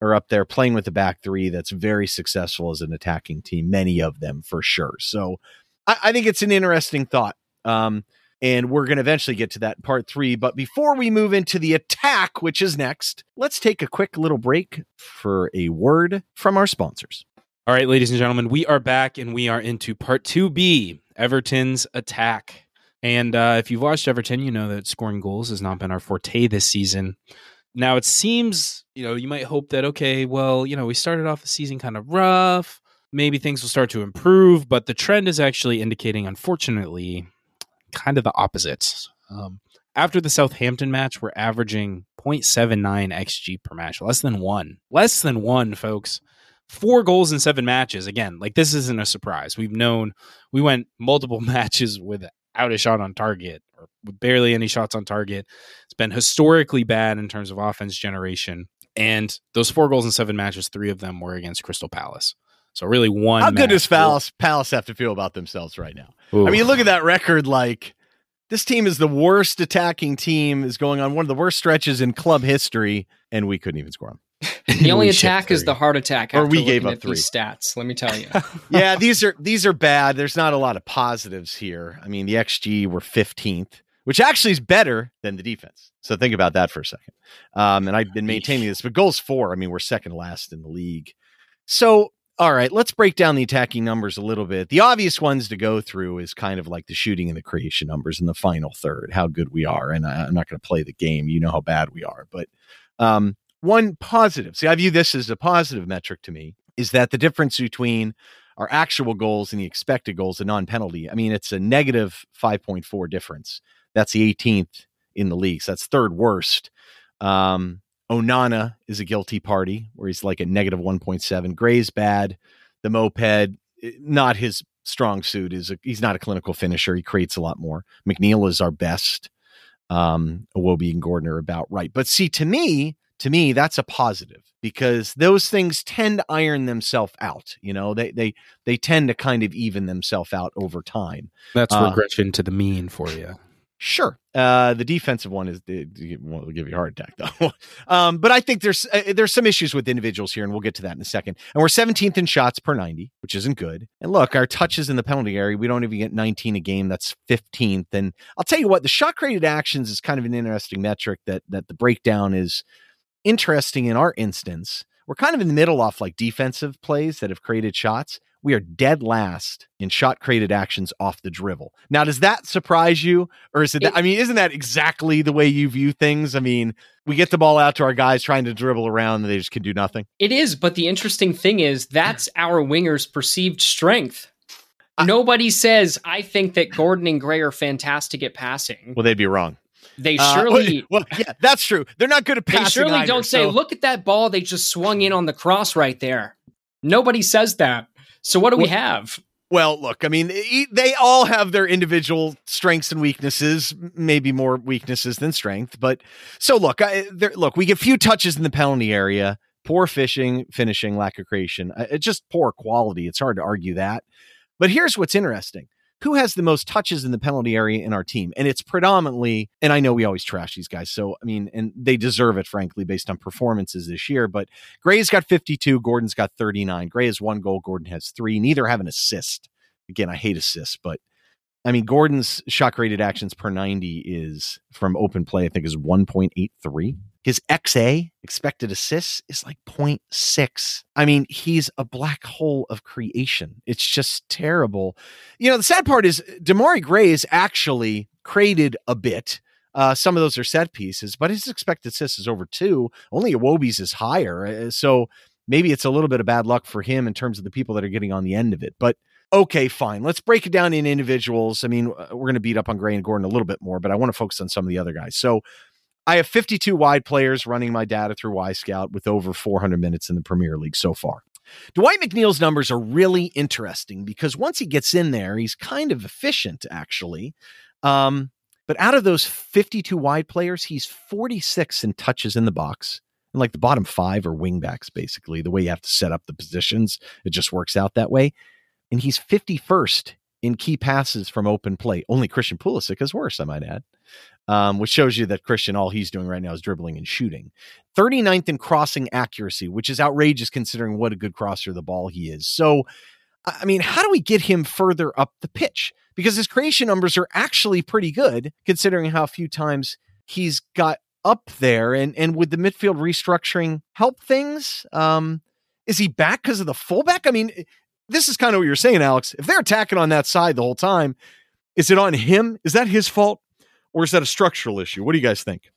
are up there playing with the back three that's very successful as an attacking team? Many of them for sure. So I, I think it's an interesting thought. Um, and we're going to eventually get to that part three. But before we move into the attack, which is next, let's take a quick little break for a word from our sponsors.
All right, ladies and gentlemen, we are back and we are into part 2B Everton's attack. And uh, if you've watched Everton, you know that scoring goals has not been our forte this season. Now it seems, you know, you might hope that okay, well, you know, we started off the season kind of rough. Maybe things will start to improve, but the trend is actually indicating, unfortunately, kind of the opposite. Um, after the Southampton match, we're averaging 0.79 xG per match, less than one, less than one, folks. Four goals in seven matches. Again, like this isn't a surprise. We've known we went multiple matches with out a shot on target or barely any shots on target. It's been historically bad in terms of offense generation. And those four goals in seven matches, three of them were against Crystal Palace. So really one.
How good does Palace Palace have to feel about themselves right now? Ooh. I mean, look at that record. Like this team is the worst attacking team. Is going on one of the worst stretches in club history, and we couldn't even score them.
The only attack is the heart attack.
Or we gave
looking
up
at these stats. Let me tell you.
yeah, these are these are bad. There's not a lot of positives here. I mean, the XG were 15th, which actually is better than the defense. So think about that for a second. Um, and I've been maintaining this, but goals four. I mean, we're second last in the league. So all right, let's break down the attacking numbers a little bit. The obvious ones to go through is kind of like the shooting and the creation numbers in the final third, how good we are. And I, I'm not going to play the game. You know how bad we are. But um, one positive, see, I view this as a positive metric to me, is that the difference between our actual goals and the expected goals, the non penalty, I mean, it's a negative 5.4 difference. That's the 18th in the league. So that's third worst. Um, Onana is a guilty party where he's like a negative 1.7. Gray's bad. The moped, eh, not his strong suit. Is a, he's not a clinical finisher. He creates a lot more. McNeil is our best. Um, Iwobi and Gordon are about right. But see, to me, to me, that's a positive because those things tend to iron themselves out. You know, they they they tend to kind of even themselves out over time.
That's
Uh,
regression to the mean for you.
Sure. Uh, the defensive one is it'll give you a heart attack though. um, but I think there's uh, there's some issues with individuals here, and we'll get to that in a second. And we're 17th in shots per 90, which isn't good. And look, our touches in the penalty area, we don't even get 19 a game. That's 15th. And I'll tell you what, the shot created actions is kind of an interesting metric that that the breakdown is interesting in our instance. We're kind of in the middle off like defensive plays that have created shots. We are dead last in shot created actions off the dribble. Now, does that surprise you? Or is it, that, I mean, isn't that exactly the way you view things? I mean, we get the ball out to our guys trying to dribble around and they just can do nothing.
It is, but the interesting thing is that's our winger's perceived strength.
I-
Nobody says, I think that Gordon and Gray are fantastic at passing.
Well, they'd be wrong.
They
Uh,
surely
well, yeah, that's true. They're not good at passing.
they surely
either,
don't say,
so-
look at that ball they just swung in on the cross right there. Nobody says that. So what do we have?
Well, look, I mean, they all have their individual strengths and weaknesses, maybe more weaknesses than strength. But so look, I, there, look, we get few touches in the penalty area, poor fishing, finishing, lack of creation. Uh, It's just poor quality. It's hard to argue that. But here's what's interesting. Who has the most touches in the penalty area in our team? And it's predominantly, and I know we always trash these guys. So, I mean, and they deserve it, frankly, based on performances this year. But Gray's got 52, Gordon's got 39. Gray has one goal, Gordon has three. Neither have an assist. Again, I hate assists, but I mean, Gordon's shot rated actions per 90 is from open play, I think is 1.83. His XA, expected assists, is like 0.6. I mean, he's a black hole of creation. It's just terrible. You know, the sad part is Demarai Gray is actually created a bit. Uh, some of those are set pieces, but his expected assists is over two. Only Iwobi's is higher. Uh, So maybe it's a little bit of bad luck for him in terms of the people that are getting on the end of it. But okay, fine. Let's break it down in individuals. I mean, uh, we're going to beat up on Gray and Gordon a little bit more, but I want to focus on some of the other guys. So I have 52 wide players running my data through Wyscout with over 400 minutes in the Premier League so far. Dwight McNeil's numbers are really interesting because once he gets in there, he's kind of efficient, actually. Um, but out of those 52 wide players, he's 46 in touches in the box. And like the bottom five are wingbacks, basically, the way you have to set up the positions. It just works out that way. And he's 51st in key passes from open play. Only Christian Pulisic is worse, I might add. Um, which shows you that Christian, all he's doing right now is dribbling and shooting. 39th in crossing accuracy, which is outrageous considering what a good crosser the ball he is. So, I mean, how do we get him further up the pitch? Because his creation numbers are actually pretty good considering how few times he's got up there. And and would the midfield restructuring help things? Um, is he back because of the fullback? I mean, this is kind of what you're saying, Alex. If they're attacking on that side the whole time, is it on him? Is that his fault? Or is that a structural issue? What do you guys think?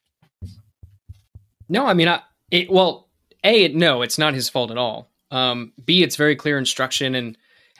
No, I mean, I, it, well, A, it, no, it's not his fault at all. Um, B, it's very clear instruction. And,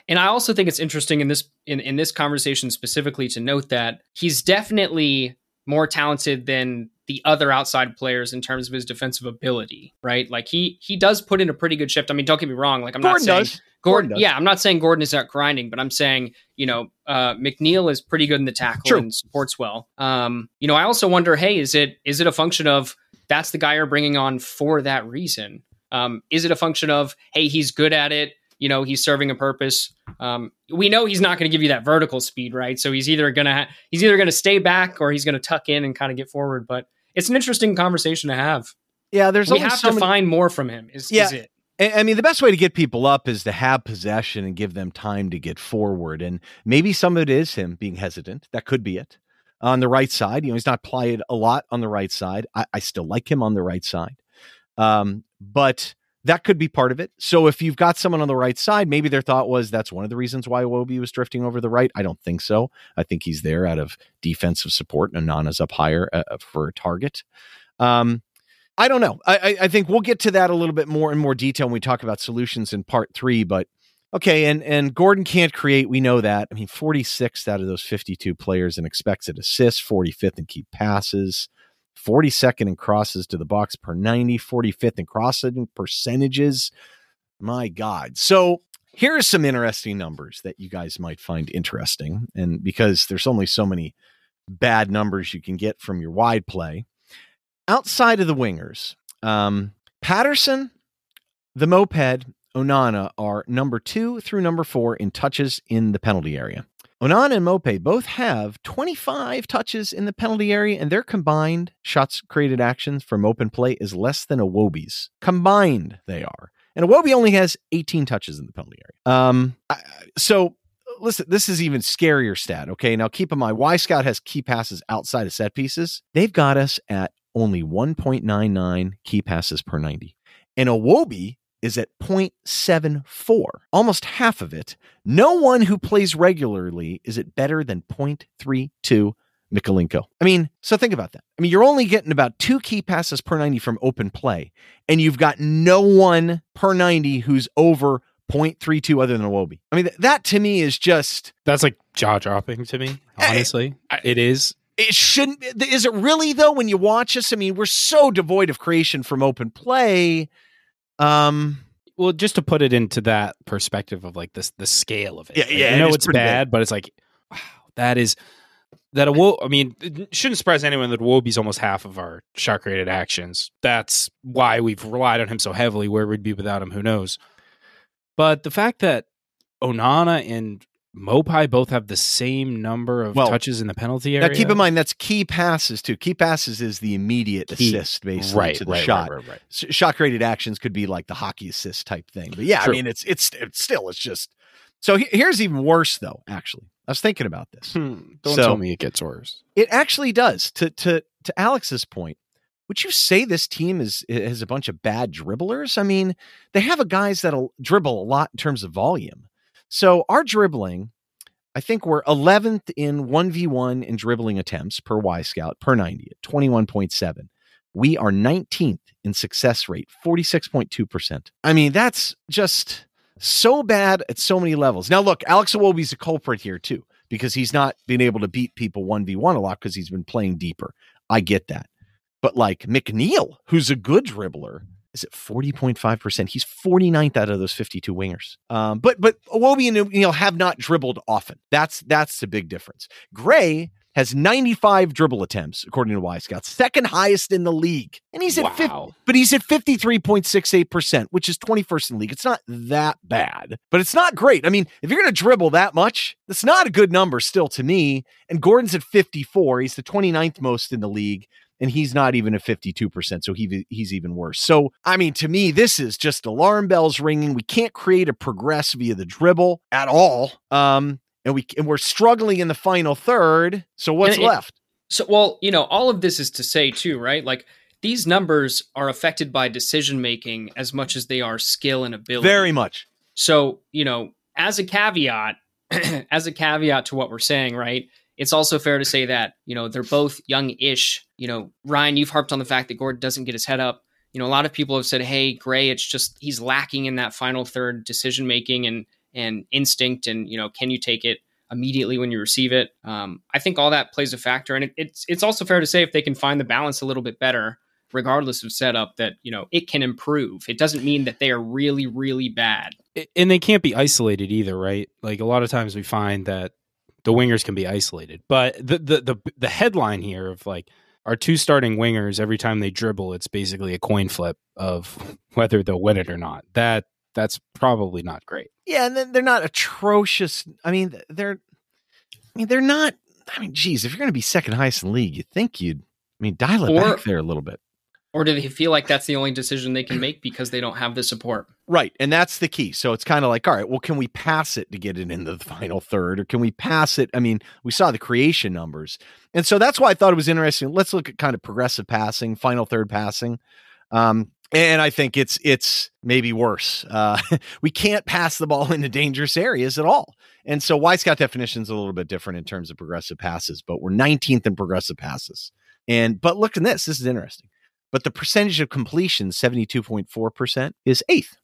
and I also think it's interesting in this, in, in this conversation specifically to note that he's definitely more talented than the other outside players in terms of his defensive ability, right? Like he, he does put in a pretty good shift. I mean, don't get me wrong. Like I'm
Gordon
not saying,
does.
Gordon, yeah, I'm not saying Gordon is not grinding, but I'm saying, you know, uh, McNeil is pretty good in the tackle
True.
and supports well. Um, you know, I also wonder, hey, is it is it a function of that's the guy you're bringing on for that reason? Um, is it a function of hey, he's good at it? You know, he's serving a purpose. Um, we know he's not going to give you that vertical speed, right? So he's either gonna ha- he's either going to stay back or he's going to tuck in and kind of get forward. But it's an interesting conversation to have.
Yeah, there's
we have
so
to
many-
find more from him. Is,
Yeah.
is it?
I mean, the best way to get people up is to have possession and give them time to get forward. And maybe some of it is him being hesitant. That could be it. On the right side, you know, he's not played a lot on the right side. I, I still like him on the right side. Um, but that could be part of it. So if you've got someone on the right side, maybe their thought was that's one of the reasons why Wobie was drifting over the right. I don't think so. I think he's there out of defensive support and Onana's up higher uh, for a target. Um, I don't know. I, I, think we'll get to that a little bit more in more detail when we talk about solutions in part three. But okay, and and Gordon can't create. We know that. I mean, 46th out of those 52 players in expected assists, 45th in key passes, 42nd in crosses to the box per 90, 45th in crossing percentages. My God. So here are some interesting numbers that you guys might find interesting. And because there's only so many bad numbers you can get from your wide play outside of the wingers, um, Patterson, the moped, Onana are number two through number four in touches in the penalty area. Onana and Mope both have 25 touches in the penalty area, and their combined shots created actions from open play is less than Iwobi's. Combined, they are. And Iwobi only has 18 touches in the penalty area. Um, I, so listen, this is even scarier stat. Okay, now keep in mind, Wyscout has key passes outside of set pieces. They've got us at only 1.99 key passes per 90. And Iwobi is at 0.74, almost half of it. No one who plays regularly is at better than 0.32 Mykolenko. I mean, so think about that. I mean, you're only getting about two key passes per 90 from open play, and you've got no one per 90 who's over 0.32 other than Iwobi. I mean, th- that to me is just
That's like jaw dropping to me. Eh, honestly, it is.
It shouldn't is it really though when you watch us i mean we're so devoid of creation from open play um
Well, just to put it into that perspective of like this, the scale of it.
Yeah, yeah,
I know it's
pretty
bad, but it's like, wow, that is that a wo- I mean, it shouldn't surprise anyone that Wobie's almost half of our shot created actions. That's why we've relied on him so heavily. Where we'd be without him, who knows? But the fact that Onana and Maupay both have the same number of
Well,
touches in the penalty area.
now keep in mind that's key passes too key passes is the immediate
Key.
assist basically
right
to the
right,
shot
Right, right.
Shot created actions could be like the hockey assist type thing but yeah
True.
i mean it's it's it's still it's just so he- here's even worse though actually i was thinking about this
Hmm, Don't
So-
tell me it gets worse.
It actually does. To to to Alex's point, would you say this team is has a bunch of bad dribblers? I mean, they have a guys that'll dribble a lot in terms of volume. So our dribbling, I think we're 11th in 1v1 in dribbling attempts per Wyscout per 90 at 21.7. We are 19th in success rate, 46.2%. I mean, that's just so bad at so many levels. Now, look, Alex Iwobi's a culprit here too because he's not been able to beat people 1v1 a lot because he's been playing deeper. I get that. But like McNeil, who's a good dribbler, is it 40.5%. He's 49th out of those 52 wingers. Um, but but Iwobi and McNeil have not dribbled often. That's that's the big difference. Gray has 95 dribble attempts, according to Wyscouts, second highest in the league. And he's at 50, but he's at 53.68%, which is 21st in the league. It's not that bad, but it's not great. I mean, if you're going to dribble that much, that's not a good number still to me. And Gordon's at 54. He's the 29th most in the league. And he's not even at 52%. So he, he's even worse. So, I mean, to me, this is just alarm bells ringing. We can't create a progress via the dribble at all. Um, and we and we're struggling in the final third. So what's
it-
left?
So, well, you know, all of this is to say too, right? Like these numbers are affected by decision making as much as they are skill and ability.
Very much.
So, you know, as a caveat, as a caveat to what we're saying, right? It's also fair to say that, you know, they're both young-ish. You know, Ryan, you've harped on the fact that Gordon doesn't get his head up. You know, a lot of people have said, "Hey, Gray, it's just he's lacking in that final third decision making and and instinct and, you know, can you take it immediately when you receive it?" Um, I think all that plays a factor and it, it's it's also fair to say if they can find the balance a little bit better, regardless of setup that, you know, it can improve. It doesn't mean that they are really really bad.
And they can't be isolated either, right? Like a lot of times we find that the wingers can be isolated, but the the the, the headline here of like our two starting wingers every time they dribble, it's basically a coin flip of whether they'll win it or not. That that's probably not great.
Yeah, and then they're not atrocious. I mean, they're. I mean, they're not. I mean, geez, if you're going to be second highest in the league, you think you'd. I mean, dial it
Or-
back there a little bit.
Or do they feel like that's the only decision they can make because they don't have the support?
Right. And that's the key. So it's kind of like, all right, well, can we pass it to get it into the final third? Or can we pass it? I mean, we saw the creation numbers. And so that's why I thought it was interesting. Let's look at kind of progressive passing, final third passing. Um, and I think it's it's maybe worse. Uh, we can't pass the ball into dangerous areas at all. And so Wyscout definition is a little bit different in terms of progressive passes, but we're 19th in progressive passes. And but look at this. This is interesting. But the percentage of completion, 72.4%, is eighth.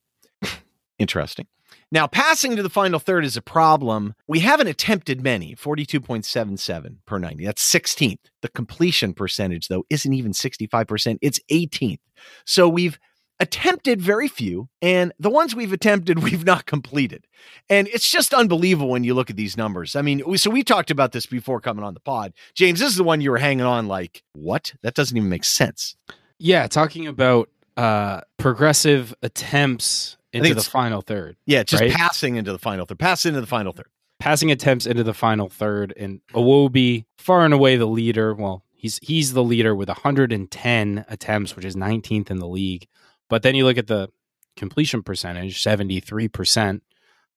interesting. Now, passing to the final third is a problem. We haven't attempted many, 42.77 per 90. That's 16th. The completion percentage, though, isn't even 65%. It's 18th. So we've attempted very few, and the ones we've attempted, we've not completed. And it's just unbelievable when you look at these numbers. I mean, so we talked about this before coming on the pod. James, this is the one you were hanging on like, what? That doesn't even make sense.
Yeah, talking about uh, progressive attempts into the final third.
Yeah, just
Right.
passing into the final third, pass into the final third.
Passing attempts into the final third, and Iwobi far and away the leader. Well, he's he's the leader with 110 attempts, which is 19th in the league. But then you look at the completion percentage, 73%.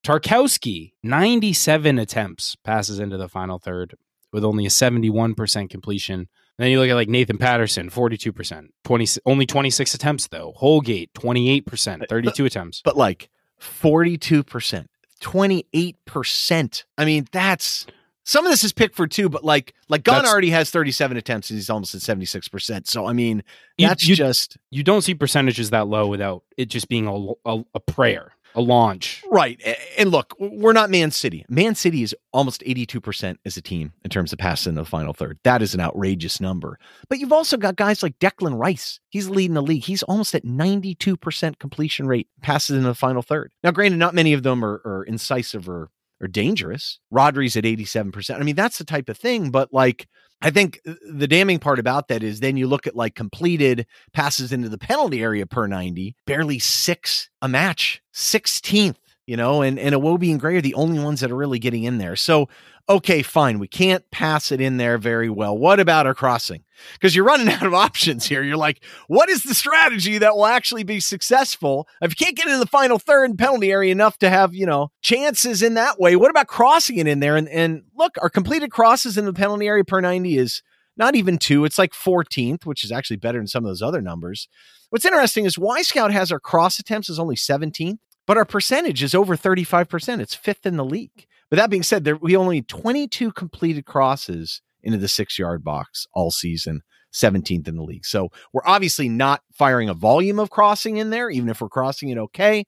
Tarkowski, 97 attempts, passes into the final third with only a 71% completion. Then you look at like Nathan Patterson, 42%, 20, only 26 attempts though. Holgate, 28%, 32 attempts.
But like 42%, 28%. I mean, that's some of this is Pickford too, but like like Gunn
That's-
already has 37 attempts and he's almost at 76%. So I mean,
You-
that's
you-
just
You don't see percentages that low without it just being a, a, a prayer, a launch.
right. And look, we're not Man City. Man City is almost 82% as a team in terms of passes in the final third. That is an outrageous number. But you've also got guys like Declan Rice. He's leading the league. He's almost at 92% completion rate passes in the final third. Now, granted, not many of them are, are incisive or, or dangerous. Rodri's at 87%. I mean, that's the type of thing. But like, I think uh, the damning part about that is then you look at like completed passes into the penalty area per 90, barely six a match, 16th, you know, and, and Iwobi and Gray are the only ones that are really getting in there. So, okay, fine. We can't pass it in there very well. What about our crossing? Because you're running out of options here. You're like, what is the strategy that will actually be successful? If you can't get into the final third and penalty area enough to have, you know, chances in that way, what about crossing it in there? And, and look, our completed crosses in the penalty area per 90 is not even two. It's like 14th, which is actually better than some of those other numbers. What's interesting is Wyscout has our cross attempts as only 17th, but our percentage is over 35%. It's fifth in the league. But that being said, there we only 22 completed crosses into the six yard box all season, 17th in the league. So we're obviously not firing a volume of crossing in there, even if we're crossing it okay.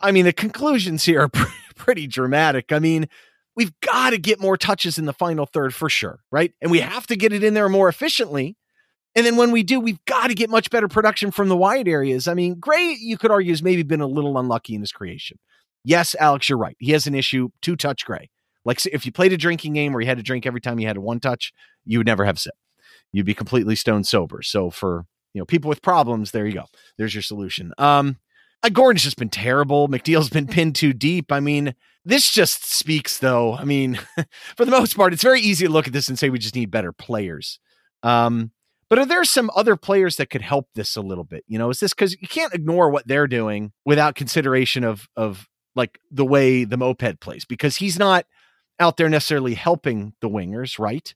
I mean, the conclusions here are pretty dramatic. I mean, we've got to get more touches in the final third for sure, right? And we have to get it in there more efficiently. And then when we do, we've got to get much better production from the wide areas. I mean, Gray, you could argue, has maybe been a little unlucky in his creation. Yes, Alex, you're right. He has an issue, two touch Gray. Like if you played a drinking game where you had to drink every time you had a one touch, you would never have a sip. You'd be completely stone sober. So for you know people with problems, there you go. There's your solution. Um, uh, Gordon's just been terrible. McNeil's been pinned too deep. I mean, this just speaks though. I mean, for the most part, it's very easy to look at this and say we just need better players. Um, but are there some other players that could help this a little bit? You know, is this because you can't ignore what they're doing without consideration of of like the way the moped plays because he's not out there necessarily helping the wingers, right?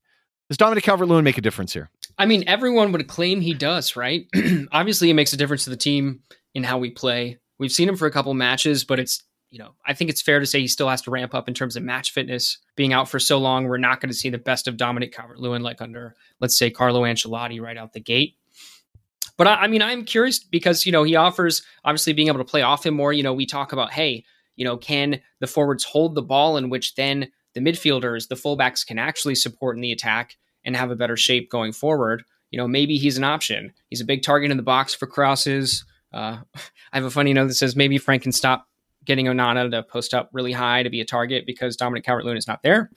Does Dominic Calvert-Lewin make a difference here?
I mean, everyone would claim he does, right? Obviously, he makes a difference to the team in how we play. We've seen him for a couple matches, but it's you know, I think it's fair to say he still has to ramp up in terms of match fitness. Being out for so long, we're not going to see the best of Dominic Calvert-Lewin like under, let's say, Carlo Ancelotti right out the gate. But I, I mean, I'm curious because you know he offers obviously being able to play off him more. You know, we talk about hey, you know, can the forwards hold the ball in which then the midfielders, the fullbacks can actually support in the attack and have a better shape going forward. You know, maybe he's an option. He's a big target in the box for crosses. Uh, I have a funny note that says maybe Frank can stop getting Onana to post up really high to be a target because Dominic Calvert-Lewin is not there.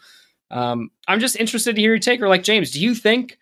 Um, I'm just interested to hear your take. Or like James, do you think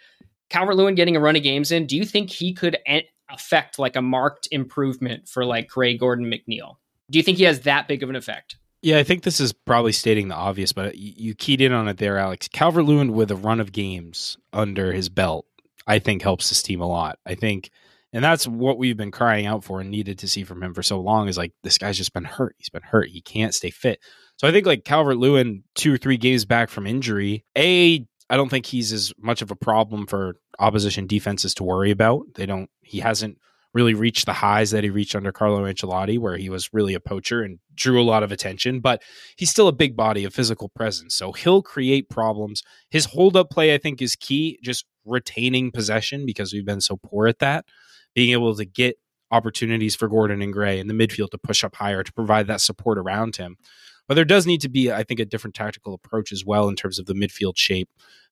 Calvert-Lewin getting a run of games in? Do you think he could a- affect like a marked improvement for like Gray Gordon McNeil? Do you think he has that big of an effect?
Yeah, I think this is probably stating the obvious, but you keyed in on it there, Alex. Calvert Lewin with a run of games under his belt, I think helps this team a lot. I think And that's what we've been crying out for and needed to see from him for so long is like this guy's just been hurt. He's been hurt. He can't stay fit. So I think like Calvert Lewin, two or three games back from injury, A, I don't think he's as much of a problem for opposition defenses to worry about. They don't he hasn't really reached the highs that he reached under Carlo Ancelotti, where he was really a poacher and drew a lot of attention, but he's still a big body of physical presence. So he'll create problems. His hold up play, I think, is key, just retaining possession because we've been so poor at that being able to get opportunities for Gordon and Gray in the midfield to push up higher to provide that support around him. But there does need to be, I think, a different tactical approach as well in terms of the midfield shape,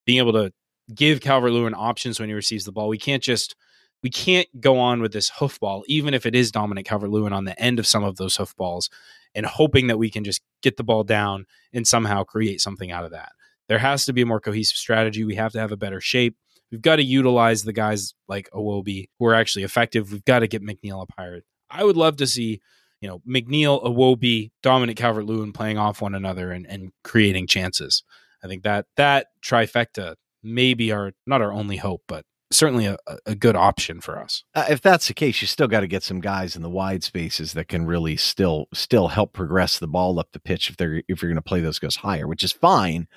being able to give Calvert Lewin options when he receives the ball. We can't just we can't go on with this hoofball, even if it is Dominic Calvert Lewin on the end of some of those hoofballs, and hoping that we can just get the ball down and somehow create something out of that. There has to be a more cohesive strategy. We have to have a better shape. We've got to utilize the guys like Iwobi who are actually effective. We've got to get McNeil up higher. I would love to see, you know, McNeil, Iwobi, Dominic Calvert Lewin playing off one another and, and creating chances. I think that that trifecta may be our not our only hope, but certainly a, a good option for us.
Uh, if that's the case, you still got to get some guys in the wide spaces that can really still still help progress the ball up the pitch if they're if you're going to play those guys higher, which is fine.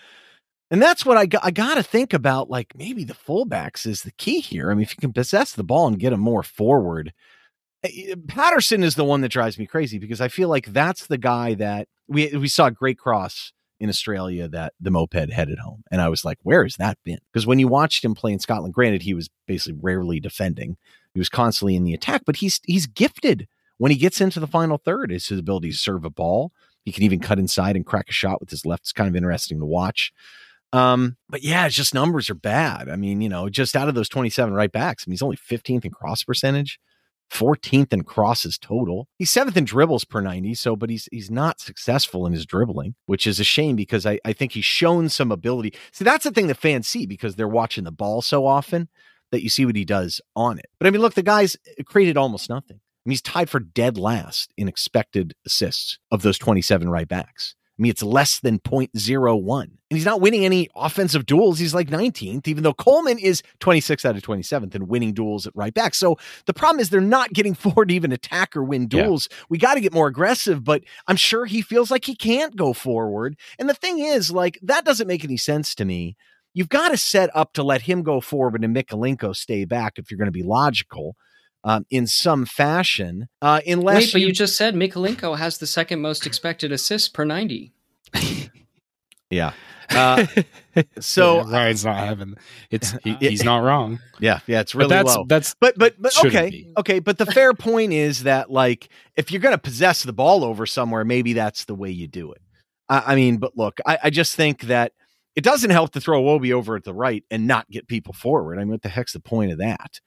And that's what I got, I got to think about. Like maybe the fullbacks is the key here. I mean, if you can possess the ball and get them more forward, eh, Patterson is the one that drives me crazy because I feel like that's the guy that we we saw a great cross in Australia that the moped headed home, and I was like, where has that been? Because when you watched him play in Scotland, granted he was basically rarely defending, he was constantly in the attack, but he's he's gifted when he gets into the final third. Is his ability to serve a ball. He can even cut inside and crack a shot with his left. It's kind of interesting to watch. Um, but yeah, it's just numbers are bad. I mean, you know, just out of those 27 right backs, I mean, he's only 15th in cross percentage, 14th in crosses total. He's seventh in dribbles per 90. So, but he's he's not successful in his dribbling, which is a shame because I, I think he's shown some ability. See, that's the thing that fans see because they're watching the ball so often that you see what he does on it. But I mean, look, the guy's created almost nothing. I mean, he's tied for dead last in expected assists of those 27 right backs. I mean, it's less than 0.01. And he's not winning any offensive duels. He's like 19th, even though Coleman is 26th out of 27th and winning duels at right back. So the problem is they're not getting forward to even attack or win duels. Yeah. We got to get more aggressive, but I'm sure he feels like he can't go forward. And the thing is, like, that doesn't make any sense to me. You've got to set up to let him go forward and Mykolenko stay back if you're going to be logical. Um, in some fashion. Uh, unless
Wait, but you, you just said Mykolenko has the second most expected assists per 90.
yeah. Uh, so
yeah, Ryan's not having it's he, he's not wrong.
Yeah, yeah, it's really but
that's,
low.
That's
but but but okay, be. okay. But the fair point is that like if you're going to possess the ball over somewhere, maybe that's the way you do it. I, I mean, but look, I, I, just think that it doesn't help to throw Wobi over at the right and not get people forward. I mean, what the heck's the point of that?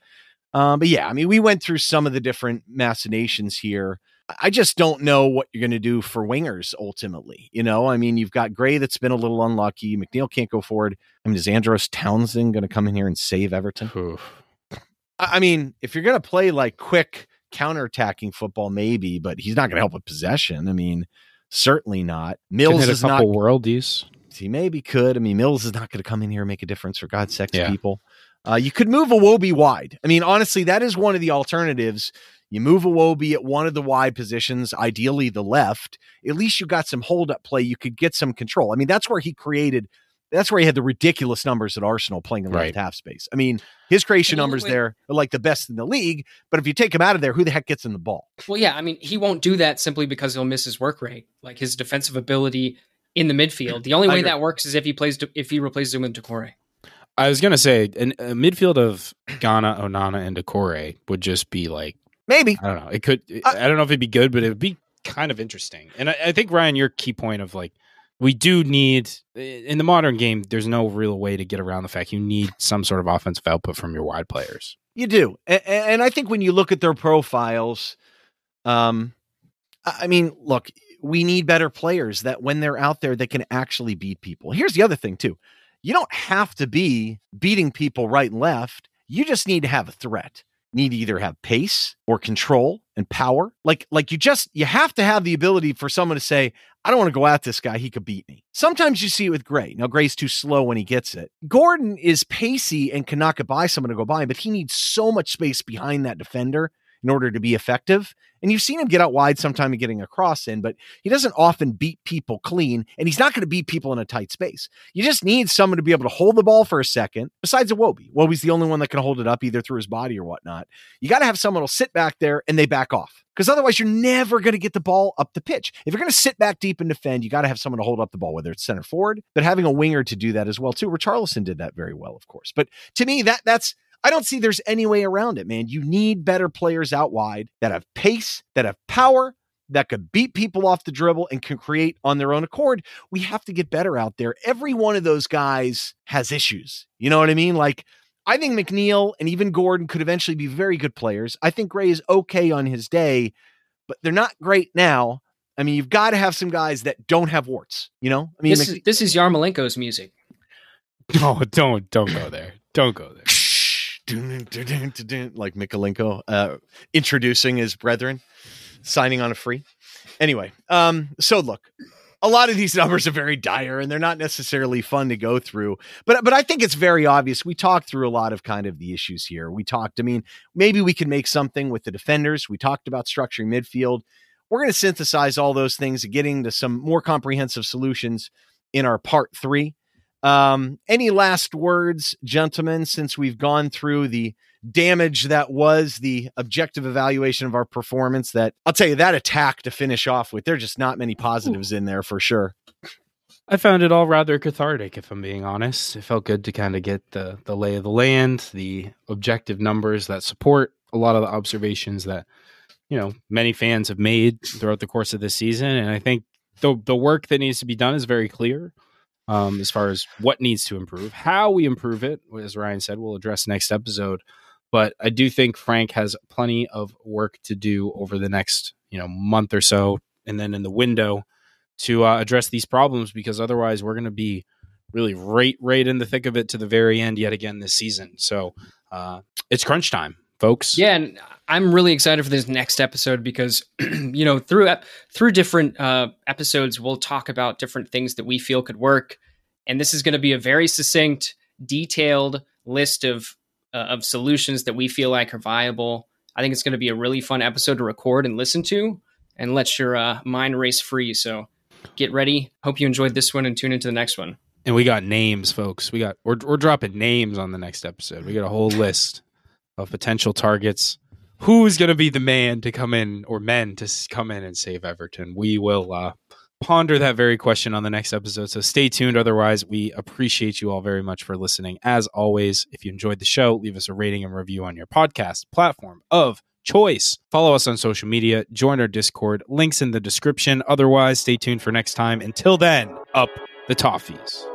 Um, but yeah, I mean, we went through some of the different machinations here. I just don't know what you're going to do for wingers ultimately. You know, I mean, you've got Gray that's been a little unlucky. McNeil can't go forward. I mean, is Andros Townsend going to come in here and save Everton? I mean, if you're going to play like quick counterattacking football, maybe, but he's not going to help with possession. I mean, certainly not. Mills is not
worldies.
He maybe could. I mean, Mills is not going to come in here and make a difference for God's sakes, yeah. people. Uh, you could move Iwobi wide. I mean, honestly, that is one of the alternatives you move Iwobi at one of the wide positions, ideally the left. At least you got some hold up play. You could get some control. I mean, that's where he created. That's where he had the ridiculous numbers at Arsenal playing in the right. left half space. I mean, his creation numbers there are like the best in the league. But if you take him out of there, who the heck gets in the ball?
Well, yeah, I mean, he won't do that simply because he'll miss his work rate, like his defensive ability in the midfield. The only way that works is if he plays if he replaces him with Doucouré.
I was gonna say an, a midfield of Gana, Onana, and Doucouré would just be like
Maybe.
I don't know. It could. I, I don't know if it'd be good, but it would be kind of interesting. And I, I think Ryan, your key point of like we do need in the modern game. There's no real way to get around the fact you need some sort of offensive output from your wide players.
You do, and, and I think when you look at their profiles, um, I mean, look, we need better players that when they're out there, they can actually beat people. Here's the other thing too: you don't have to be beating people right and left. You just need to have a threat. You need to either have pace or control and power. Like like you just you have to have the ability for someone to say, I don't want to go at this guy. He could beat me. Sometimes you see it with Gray. Now Gray's too slow when he gets it. Gordon is pacey and can knock it by someone to go by, but he needs so much space behind that defender in order to be effective. And you've seen him get out wide sometime and getting a cross in, but he doesn't often beat people clean, and he's not going to beat people in a tight space. You just need someone to be able to hold the ball for a second, besides Iwobi. Iwobi's the only one that can hold it up either through his body or whatnot. You got to have someone who'll sit back there and they back off. Because otherwise, you're never going to get the ball up the pitch. If you're going to sit back deep and defend, you got to have someone to hold up the ball, whether it's center forward, but having a winger to do that as well too. Richarlison did that very well, of course. But to me, that that's I don't see there's any way around it, man. You need better players out wide that have pace, that have power, that could beat people off the dribble and can create on their own accord. We have to get better out there. Every one of those guys has issues. You know what I mean? Like, I think McNeil and even Gordon could eventually be very good players. I think Gray is okay on his day, but they're not great now. I mean, you've got to have some guys that don't have warts. You know, I mean,
this, is, this is Yarmolenko's music.
No, oh, don't don't go there. Don't go there
like Mykolenko uh, introducing his brethren, signing on a free. Anyway, um, so look, a lot of these numbers are very dire and they're not necessarily fun to go through. But but I think it's very obvious. We talked through a lot of kind of the issues here. We talked, I mean, maybe we could make something with the defenders. We talked about structuring midfield. We're going to synthesize all those things getting to some more comprehensive solutions in our part three. Um, any last words, gentlemen, since we've gone through the damage that was the objective evaluation of our performance? That I'll tell you that attack to finish off with, there's just not many positives in there for sure.
I found it all rather cathartic, if I'm being honest. It felt good to kind of get the the lay of the land, the objective numbers that support a lot of the observations that you know many fans have made throughout the course of this season. And I think the the work that needs to be done is very clear um, as far as what needs to improve. How we improve it, as Ryan said, we'll address next episode. But I do think Frank has plenty of work to do over the next you know month or so, and then in the window to uh, address these problems because otherwise we're going to be really right right in the thick of it to the very end yet again this season. So uh, it's crunch time folks.
Yeah, and I'm really excited for this next episode because you know through through different uh, episodes we'll talk about different things that we feel could work, and this is going to be a very succinct, detailed list of uh, of solutions that we feel like are viable. I think it's going to be a really fun episode to record and listen to, and let your uh, mind race free. So get ready. Hope you enjoyed this one and tune into the next one.
And we got names, folks. We got we're we're dropping names on the next episode. We got a whole list of potential targets. Who's going to be the man to come in or men to come in and save Everton? We will uh, ponder that very question on the next episode. So stay tuned. Otherwise, we appreciate you all very much for listening. As always, if you enjoyed the show, leave us a rating and review on your podcast platform of choice. Follow us on social media, join our Discord, links in the description. Otherwise, stay tuned for next time. Until then, up the toffees.